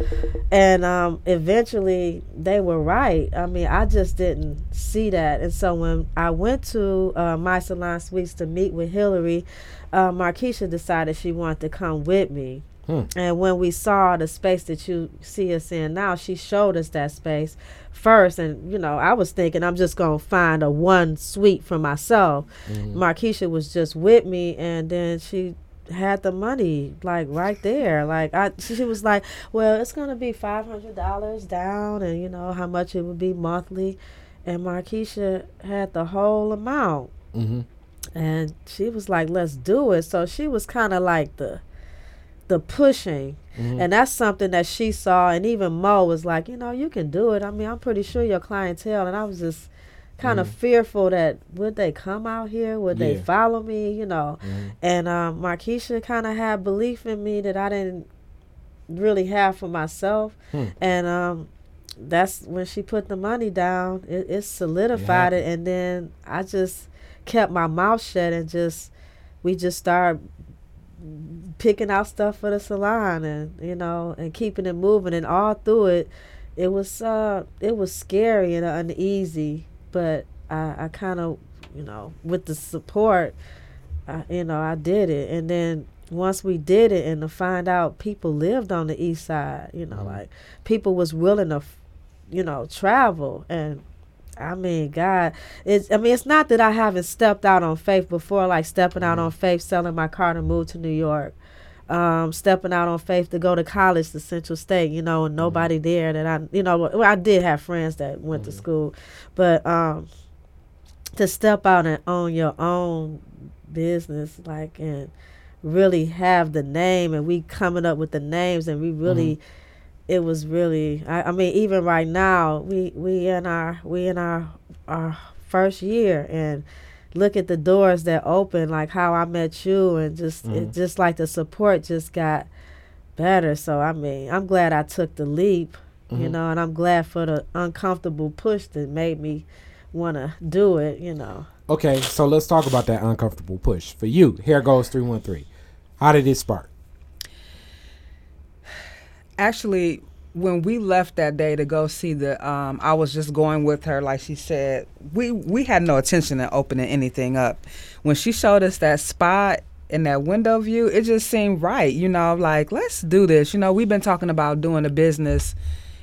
and um eventually they were right i mean i just didn't see that and so when i went to uh, my salon suites to meet with hillary uh, markeisha decided she wanted to come with me Hmm. and when we saw the space that you see us in now she showed us that space first and you know i was thinking i'm just gonna find a one suite for myself. Markeisha was just with me, and then she had the money like right there. Like I, she was like, "Well, it's gonna be five hundred dollars down, and you know how much it would be monthly." And Markeisha had the whole amount, Mhm. and she was like, "Let's do it." So she was kind of like the, the pushing, Mhm. and that's something that she saw. And even Mo was like, "You know, you can do it." I mean, I'm pretty sure your clientele, and I was just kind of Mhm. fearful that would they come out here would they follow me you know Mhm. and um markeisha kind of had belief in me that i didn't really have for myself Hmm. and um that's when she put the money down it, it solidified it, and then i just kept my mouth shut and just we just started picking out stuff for the salon and you know and keeping it moving and all through it it was uh it was scary and uneasy but i i kind of you know with the support I, you know i did it and then once we did it and to find out people lived on the east side you know Mhm. like people was willing to you know travel and I mean, God, it's. I mean, it's not that I haven't stepped out on faith before, like stepping out on faith, selling my car to move to New York, um, stepping out on faith to go to college to Central State. You know, and nobody there that I, you know, well, I did have friends that went to Mhm. school, but um, to step out and own your own business, like and really have the name, and we coming up with the names, and we really. Mm-hmm. It was really. I, I mean, even right now, we we in our we in our our first year, and look at the doors that open, like how I met you, and just Mhm. it just like the support just got better. So I mean, I'm glad I took the leap, you Mhm. know, and I'm glad for the uncomfortable push that made me want to do it, you know. Okay, so let's talk about that uncomfortable push for you. Hair Goals three one three. How did it spark? Actually when we left that day to go see the um I was just going with her like she said we we had no intention of opening anything up. When she showed us that spot in that window view it just seemed right you know like let's do this. You know we've been talking about doing a business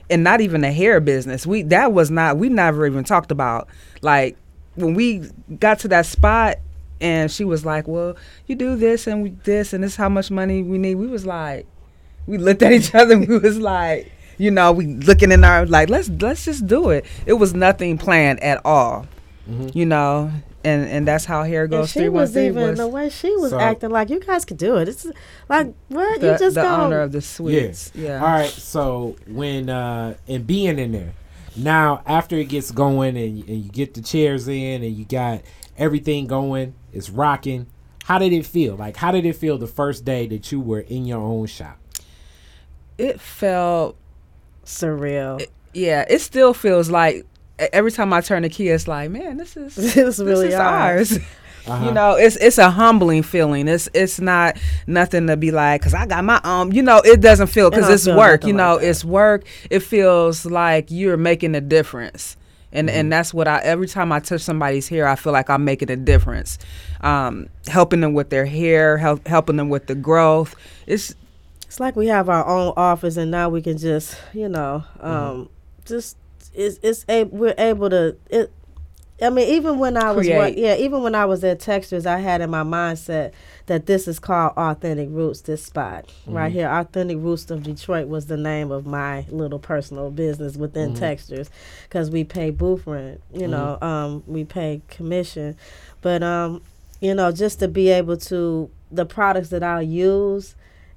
and not even a hair business. We that was not we never even talked about like when we got to that spot and she was like well you do this and this and this is how much money we need. We was like we looked at each other and we was like you know we looking in our like let's let's just do it it was nothing planned at all Mhm. you know and and that's how hair And goes she was even was the way she was So- acting like you guys could do it. It's like what the, you just the go. owner of the sweets yeah, All right, so when uh and being in there now after it gets going and, and you get the chairs in and you got everything going, it's rocking. How did it feel? Like how did it feel the first day that you were in your own shop? It felt surreal. yeah it still feels like every time i turn the key it's like man this is It's really this is ours. ours Uh-huh. You know, it's it's a humbling feeling. It's it's not nothing to be like, cause I got my um. You know, it doesn't feel because don't it's feel work. You know, like it's work. It feels like you're making a difference, and Mm-hmm. and that's what I. Every time I touch somebody's hair, I feel like I'm making a difference, um, helping them with their hair, help, helping them with the growth. It's It's like we have our own office, and now we can just, you know, Mm-hmm. um, just it's it's a we're able to it. I mean, even when I was Create. yeah, even when I was at Textures, I had in my mindset that this is called Authentic Roots. This spot right here, Authentic Roots of Detroit, was the name of my little personal business within Textures, because we pay booth rent. You know, um, we pay commission, but um, you know, just to be able to the products that I'll use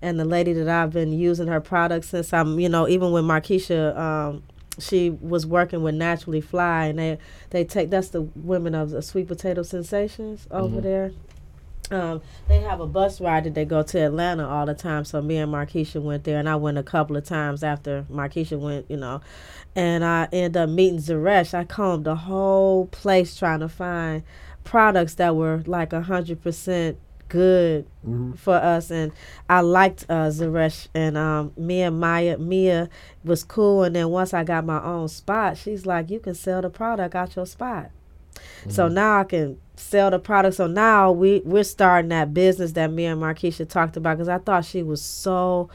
and the lady that I've been using her products since I'm, you know, even when Markeisha, um, she was working with Naturally Fly, and they they take that's the women of the Sweet Potato Sensations over there. Um, they have a bus ride that they go to Atlanta all the time. So me and Markeisha went there, and I went a couple of times after Markeisha went, you know, and I ended up meeting Zaresh. I combed the whole place trying to find products that were like a hundred percent good for us and I liked uh Zaresh and um me and Maya Mia was cool and then once I got my own spot she's like you can sell the product out your spot. So now I can sell the product. So now we we're starting that business that me and Markeisha talked about because I thought she was so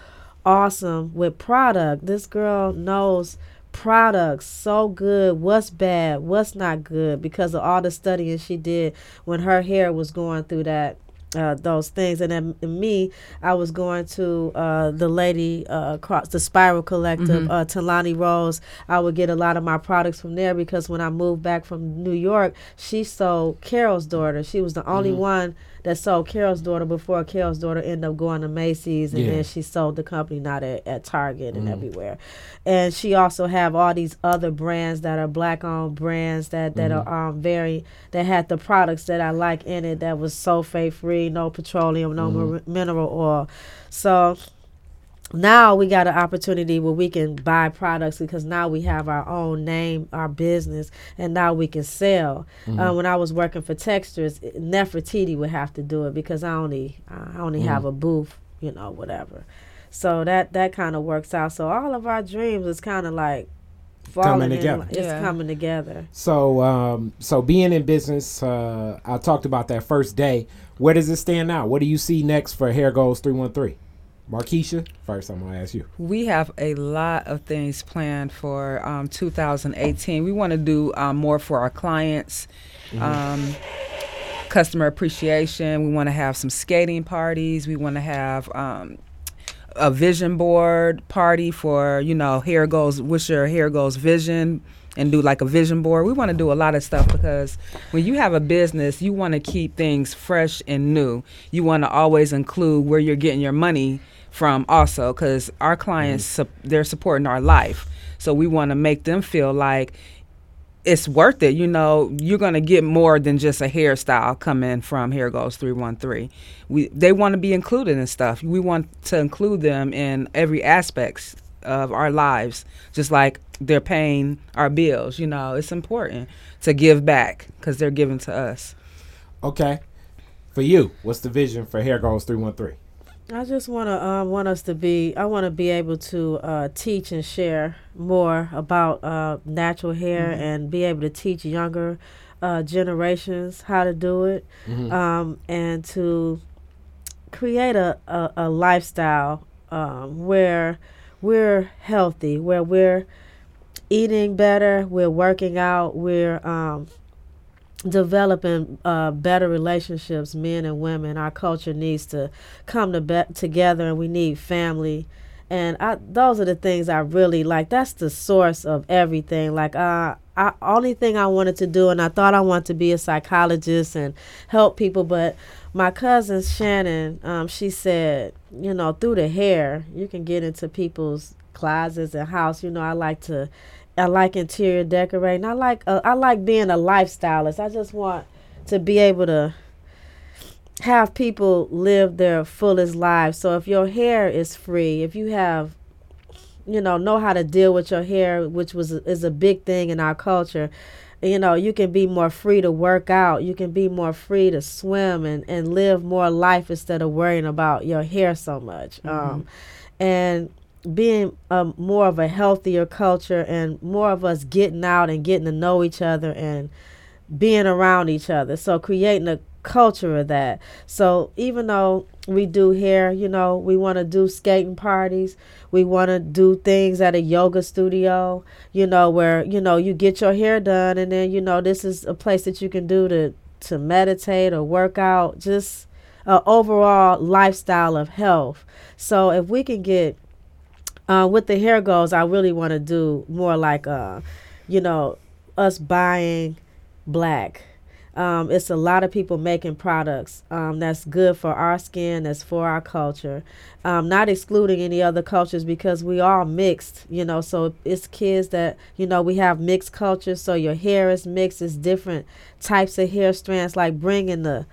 awesome with product. This girl knows products so good. What's bad? What's not good? Because of all the studying she did when her hair was going through that uh, those things. And then me i was going to uh, the lady uh, across the spiral collective uh, tulani rose. I would get a lot of my products from there because when i moved back from new york she sold carol's daughter. She was the only one that sold carol's daughter before carol's daughter ended up going to macy's and Yeah. then she sold the company not at, at target and mm. everywhere and she also have all these other brands that are black owned brands that that mm-hmm. are um very that had the products that I like in it that was sulfate free, no petroleum, no mar- mineral oil. So now we got an opportunity where we can buy products because now we have our own name, our business, and now we can sell. Uh, when I was working for Textures, Nefertiti would have to do it because I only I only have a booth, you know, whatever. So that that kind of works out. So all of our dreams is kind of like falling Coming together. li- It's Yeah. coming together. So um so being in business, uh I talked about that first day. Where does it stand now? What do you see next for Hair Goals three one three? Markeisha, first I'm gonna ask you. We have a lot of things planned for um, 2018. We want to do um, more for our clients, um, customer appreciation. We want to have some skating parties. We want to have um, a vision board party for you know here goes. What's your hair goals vision? and do like a vision board. We want to do a lot of stuff because when you have a business, you want to keep things fresh and new. You want to always include where you're getting your money from also because our clients mm-hmm. su- they're supporting our life. So we want to make them feel like it's worth it. You know, you're going to get more than just a hairstyle coming from Hair Goals 313. We they want to be included in stuff. We want to include them in every aspects of our lives, just like they're paying our bills. You know, it's important to give back because they're giving to us. Okay. For you, what's the vision for Hair Goals 313? I just want to uh, want us to be. I want to be able to uh, teach and share more about uh, natural hair Mm-hmm. and be able to teach younger uh, generations how to do it, Mhm. um, and to create a, a, a lifestyle um, where we're healthy, where we're eating better, we're working out, we're um, developing uh, better relationships, men and women. Our culture needs to come to be- together, and we need family. And I, those are the things I really like. That's the source of everything. Like, uh, I only thing I wanted to do, and I thought I wanted to be a psychologist and help people, but my cousin Shannon, um, she said, you know, through the hair, you can get into people's closets and house. You know, I like to, I like interior decorating. I like, uh, I like being a lifestylist. I just want to be able to have people live their fullest lives. So if your hair is free, if you have you know know how to deal with your hair which was is a big thing in our culture you know you can be more free to work out you can be more free to swim and and live more life instead of worrying about your hair so much um and being um, more of a healthier culture and more of us getting out and getting to know each other and being around each other. So creating a culture of that. So even though we do here, you know, we want to do skating parties. We want to do things at a yoga studio, you know, where, you know, you get your hair done and then, you know, this is a place that you can do to to meditate or work out, just a overall lifestyle of health. So if we can get uh, with the hair goals, I really want to do more like, uh, you know, us buying black. Um, it's a lot of people making products um, that's good for our skin, that's for our culture. Um, not excluding any other cultures because we are mixed, you know. So it's kids that you know we have mixed cultures. So your hair is mixed. It's different types of hair strands, like bringing the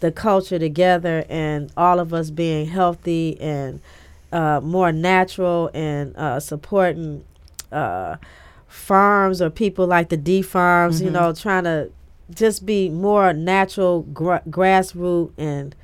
the culture together and all of us being healthy and uh, more natural and uh, supporting uh, farms or people like the D farms, you Mhm. know, trying to just be more natural, gra- grassroots, and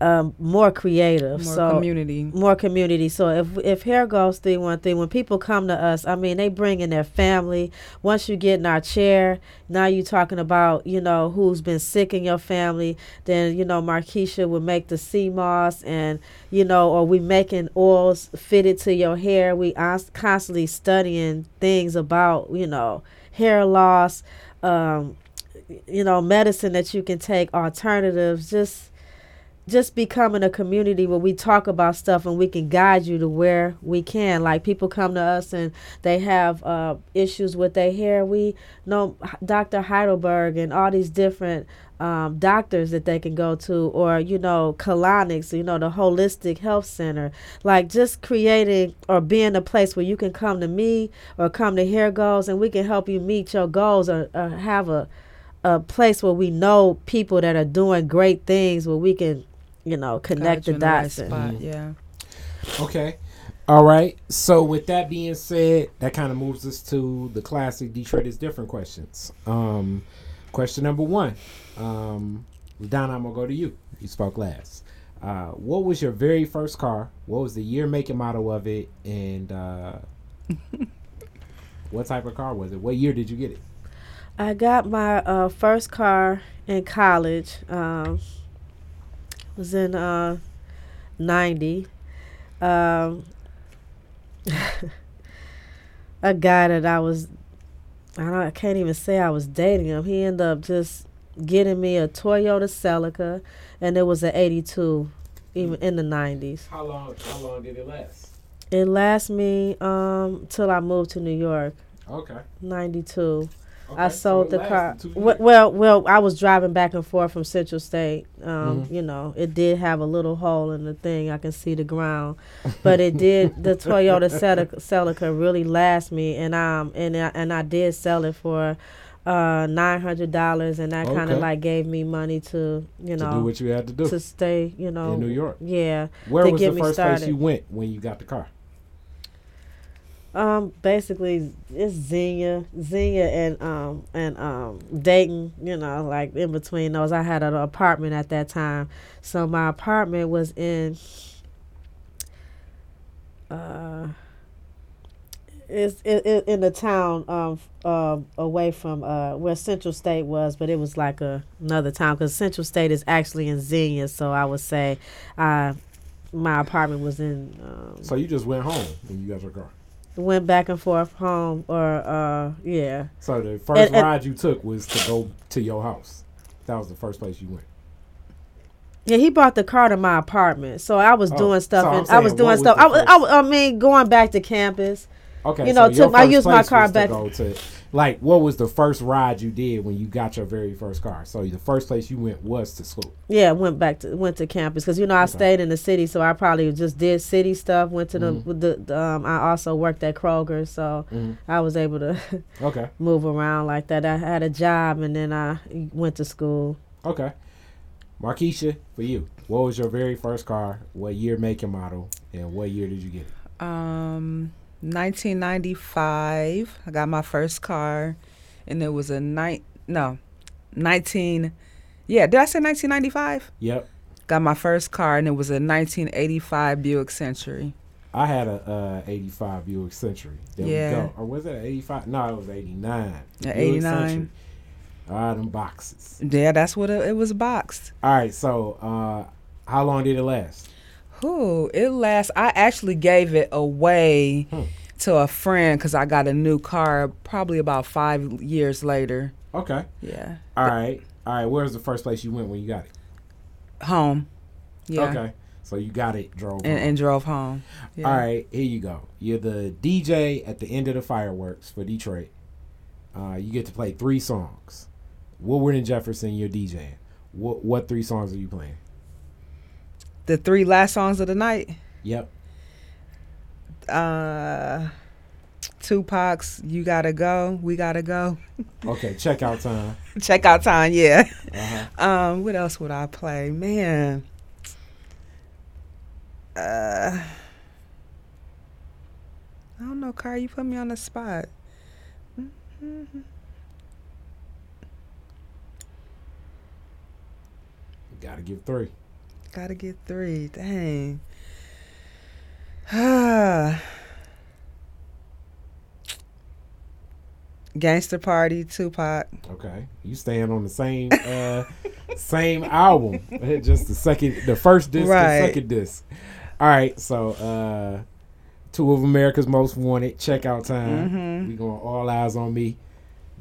um, more creative. More so community. more community. So if if hair goes through one thing, when people come to us, I mean, they bring in their family. Once you get in our chair, now you're talking about you know who's been sick in your family. Then you know Markeisha would make the sea moss, and you know, or we making oils fitted to your hair. We are constantly studying things about you know hair loss. Um, you know, medicine that you can take, alternatives, just just becoming a community where we talk about stuff and we can guide you to where we can. Like people come to us and they have uh, issues with their hair. We know Dr. Heidelberg and all these different um, doctors that they can go to, or you know, colonics, you know, the holistic health center. Like just creating or being a place where you can come to me or come to Hair Goals and we can help you meet your goals or, or have a a place where we know people that are doing great things where we can you know connect Got the in right dots and- spot. Yeah. Okay. All right. So with that being said, that kind of moves us to the classic Detroit is different questions. Um, question number one. Um, Donna, I'm gonna go to you. You spoke last. Uh, what was your very first car? What was the year, make, and model of it? And uh, what type of car was it? What year did you get it? I got my uh, first car in college. Um, was in uh, ninety. Um, a guy that I was, I don't, I can't even say I was dating him. He ended up just getting me a Toyota Celica, and it was an '82, even in the '90s. How long? How long did it last? It lasted me um till I moved to New York. Okay. ninety two. Okay. I sold it the car. Well, well, I was driving back and forth from Central State. Um, Mhm. You know, it did have a little hole in the thing. I can see the ground, but it did. The Toyota Celica, really last me, and um, and I, and I did sell it for uh nine hundred dollars, and that kind of like gave me money to you know to do what you had to do to stay. You know, in New York. Yeah. Where was the first place you went when you got the car? Um, basically, it's Xenia, Xenia, and um and um Dayton. You know, like in between those, I had an apartment at that time. So my apartment was in. Uh, it's it, it, in the town um away from uh where Central State was, but it was like a, another town because Central State is actually in Xenia. So I would say, uh, my apartment was in. Um, So you just went home when you got your car. Went back and forth home or uh yeah So the first And- and- ride you took was to go to your house. That was the first place you went. yeah he brought the car to my apartment so i was Oh, doing stuff so and i was doing was stuff I, I, I mean going back to campus Okay, You know, so took- I used my car to back- go to, like, what was the first ride you did when you got your very first car? So the first place you went was to school. yeah went back to went to campus because you know i Okay. stayed in the city so i probably just did city stuff went to the, Mhm. the, the um i also worked at kroger so Mhm. i was able to Okay, move around like that i had a job and then i went to school okay. Markeisha, for you, what was your very first car? What year, make, and model, and what year did you get it? Um, 1995. I got my first car, and it was a night. No, 19. Yeah, did I say 1995? Yep, Got my first car, and it was a 1985 Buick Century. I had a uh, '85 Buick Century. There Yeah. we go. Or was it '85? No, it was '89. Yeah, 89. Ah, them boxes. Yeah, that's what it, it was boxed. All right, so uh, how long did it last? Who it lasts. I actually gave it away Hmm. to a friend because I got a new car probably about five years later. Okay. Yeah, All right. All right. Where's the first place you went when you got it? home. Yeah, Okay. So you got it, drove. and, home. and drove home. Yeah. All right. Here you go. You're the DJ at the end of the fireworks for Detroit. Uh, you get to play three songs. Woodward and Jefferson, you're DJing. What what three songs are you playing? The three last songs of the night. Yep. Uh, Tupac's "You Gotta Go," "We Gotta Go." Okay. Check out time. Check out time. Yeah. Uh-huh. Um, what else would I play? Man. Uh, I don't know, Car. You put me on the spot. Mhm. Got to give three. Gotta get three. Dang. Ah. Gangster Party, Tupac. Okay. You staying on the same uh same album. Just the second the first disc Right. the second disc. All right, so uh two of America's most wanted, checkout time. Mhm. We going all eyes on me.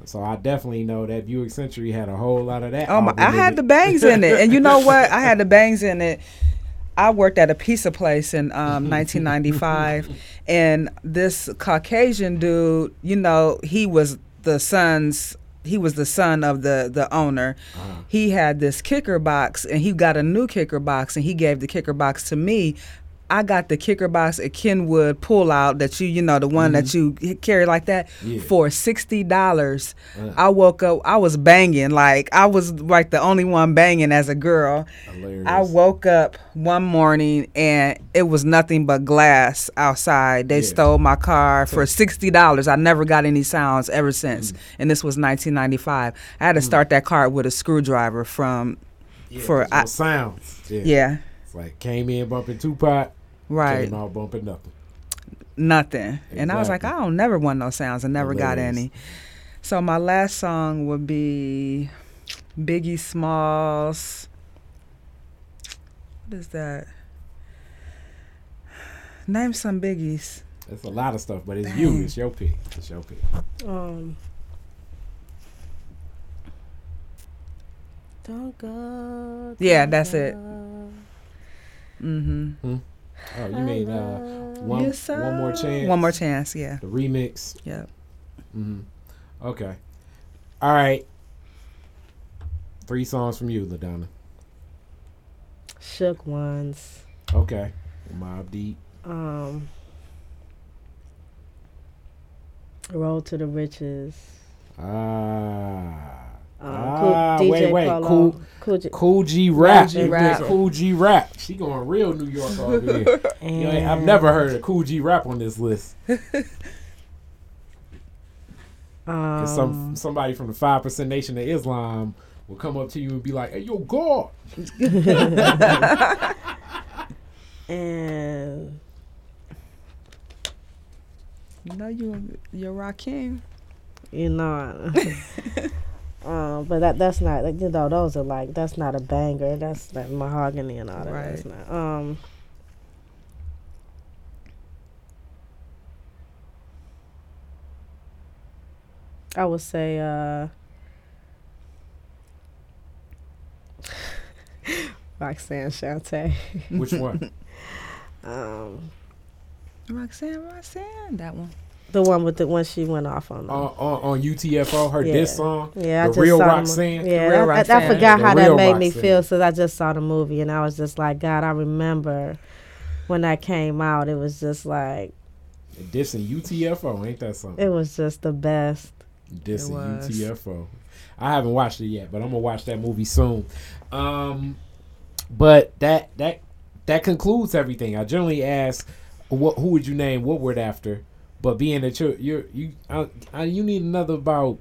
So I definitely know that Buick Century had a whole lot of that. Oh my! I had it. the bangs in it, and you know what? I had the bangs in it. I worked at a pizza place in um, 1995, and this Caucasian dude, you know, he was the son's. He was the son of the the owner. Uh-huh. He had this kicker box, and he got a new kicker box, and he gave the kicker box to me. I got the kicker box at Kenwood pull out that you you know the one that you carry like that Yeah. for sixty dollars. Uh. I woke up, I was banging like I was like the only one banging as a girl. Hilarious. I woke up one morning and it was nothing but glass outside. They Yeah. stole my car for sixty dollars. I never got any sounds ever since, Mm. and this was 1995. I had to start that car with a screwdriver from yeah, for- I- sounds. Yeah. yeah, It's like came in bumping Tupac, right, came out bumping nothing. nothing. And I was like, I don't never want no sounds. I never got any. So my last song would be Biggie Smalls. What is that? Name some biggies. It's a lot of stuff, but it's you. It's your pick. It's your pick. Um, don't go. Yeah, don't that's it. go. Mm-hmm. Oh, you mean uh, one, Yes, one more chance? One more chance. Yeah. The remix. Yep. hmm Okay. All right. Three songs from you, Ladonna. Shook ones. Okay. Mobb Deep. Um, Road to the Riches. Ah. Um, Ah, Cool- DJ wait, wait. Cool- Cool J- Kool G Rap. G Rap. Kool G Rap. She going real New York over here. You know, I've never heard of Kool G Rap on this list. Um, 'Cause some somebody from the five percent Nation of Islam will come up to you and be like, "Hey, yo, God." and You know you you're Rakim. you know, um, but that that's not like you know those are like that's not a banger. That's like mahogany and all that. That's Right. not. Um, I would say uh Roxanne Shante. Which one? Um Roxanne, Roxanne, that one. The one with the one she went off on on, on, on UTFO, her Yeah. diss song. Yeah, I The just real saw Roxanne? The, mo- yeah, The real I- I, I, forgot The how that real made me Roxanne. feel since I just saw the movie and I was just like, God, I remember when that came out. It was just like Dissing UTFO, ain't that something? it was just the best. Dissing was. UTFO. I haven't watched it yet, but I'm gonna watch that movie soon. Um, but that that that concludes everything. I generally ask, what who would you name What word after? But being that you're you're you uh, uh, you need another about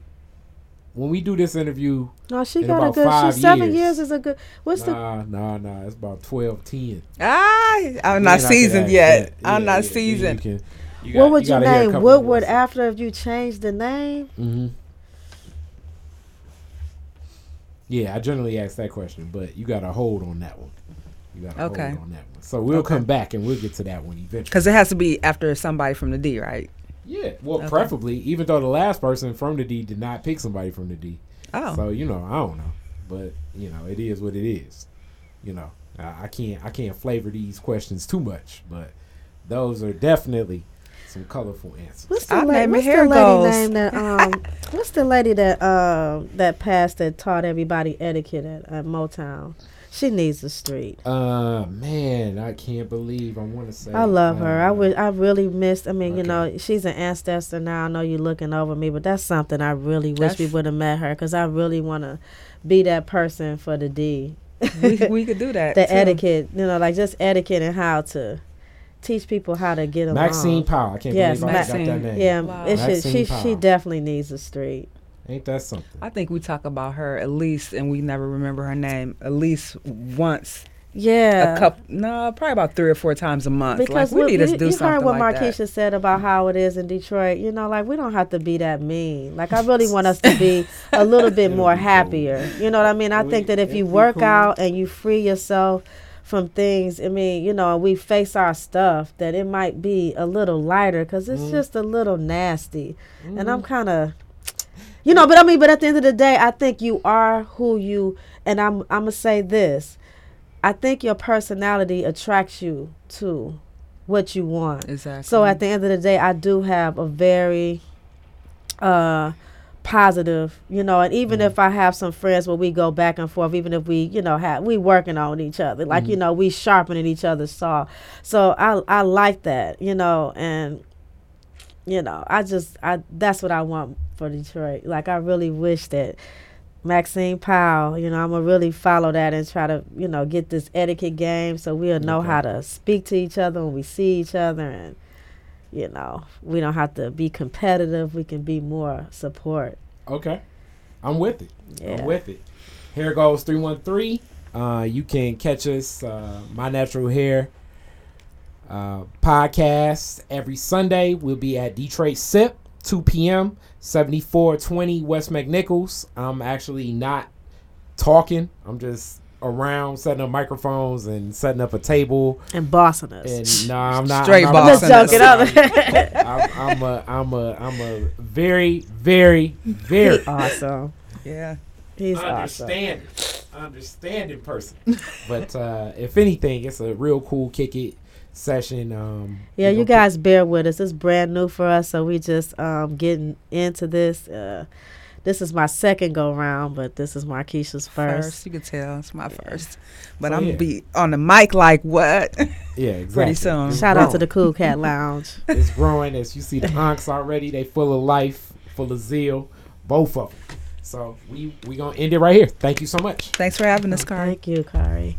when we do this interview. No, she In got a good. five She seven years. years is a good. What's the? Nah, nah, nah. It's about 12, 10. Ah, I'm not after seasoned that, yet. yeah, I'm yeah, not yeah, then seasoned. You can, you what would you, gotta hear a name couple Woodward voices. after if you changed the name? Mm-hmm. Yeah, I generally ask that question, but you got to hold on that one. You got to Okay. hold on that one. So we'll Okay. come back and we'll get to that one eventually. Because it has to be after somebody from the D, right? Yeah, well, Okay. preferably, even though the last person from the D did not pick somebody from the D. Oh, So you know, I don't know, but you know, it is what it is. You know, I, I can't I can't flavor these questions too much, but those are definitely some colorful answers. What's the, I la- what's the lady goals. name that um? what's the lady that um that passed that taught everybody etiquette at, at Motown? She needs a street. Uh, man, I can't believe I want to say. I love her. I uh, would. I really missed. I mean, you know, she's an ancestor now. I know you're looking over me, but that's something I really wish we would have met her because I really want to be that person for the D. we, we could do that. the too. etiquette, you know, like just etiquette and how to teach people how to get along. Maxine Powell. I can't Yes, believe I got that name. Yeah, Wow. it should, Maxine she she definitely needs a street. Ain't that something? I think we talk about her at least, and we never remember her name at least once. Yeah, A couple, no, probably about three or four times a month. because like, we what- need to you, do you something heard what like Markeisha that. said about how it is in Detroit. You know, like we don't have to be that mean. Like I really want us to be a little bit more happier. You know what I mean? I We- think that if you work cool. out and you free yourself from things, I mean, you know, we face our stuff, that it might be a little lighter because it's Mhm. just a little nasty. And Mm-hmm. I'm kind of, you know, but I mean, but at the end of the day, I think you are who you. And I'm I'm gonna say this. I think your personality attracts you to what you want. Exactly. So at the end of the day, I do have a very uh positive, you know, and even Mhm. if I have some friends where we go back and forth, even if we, you know, have we working on each other, like you Mhm. know, we sharpening each other's saw. So I I like that, you know, and you know, I just I that's what I want for Detroit. Like I really wish that Maxine Powell, you know, I'm gonna really follow that and try to, you know, get this etiquette game so we'll know Okay. how to speak to each other when we see each other and you know, we don't have to be competitive, we can be more support. Okay, I'm with it. Yeah. I'm with it. Hair Goals 313. Uh, you can catch us, uh, My Natural Hair uh, podcast every Sunday. We'll be at Detroit SIP, 2 p.m., 7420 West McNichols. I'm actually not talking, I'm just around setting up microphones and setting up a table. And bossing us. And no, I'm not. Straight I'm not I'm just bossing us. joking. I'm, I'm, I'm a, I'm a, I'm a very, very, very awesome. yeah. He's awesome. understanding, understanding person. but uh, if anything, it's a real cool kick it session. Um, Yeah, we you gonna guys bear with us. It's brand new for us, so we just um getting into this. Uh, this is my second go round, but this is Markeisha's First, first. you can tell it's my Yeah. first. But So, I'm yeah. gonna be on the mic like what? Yeah, exactly. soon. It's Shout out to the Cool Cat Lounge. it's growing as you see the honks already. They full of life, full of zeal, both of them. So we we gonna end it right here. Thank you so much. Thanks for having us, Kari. Thank you, Kari.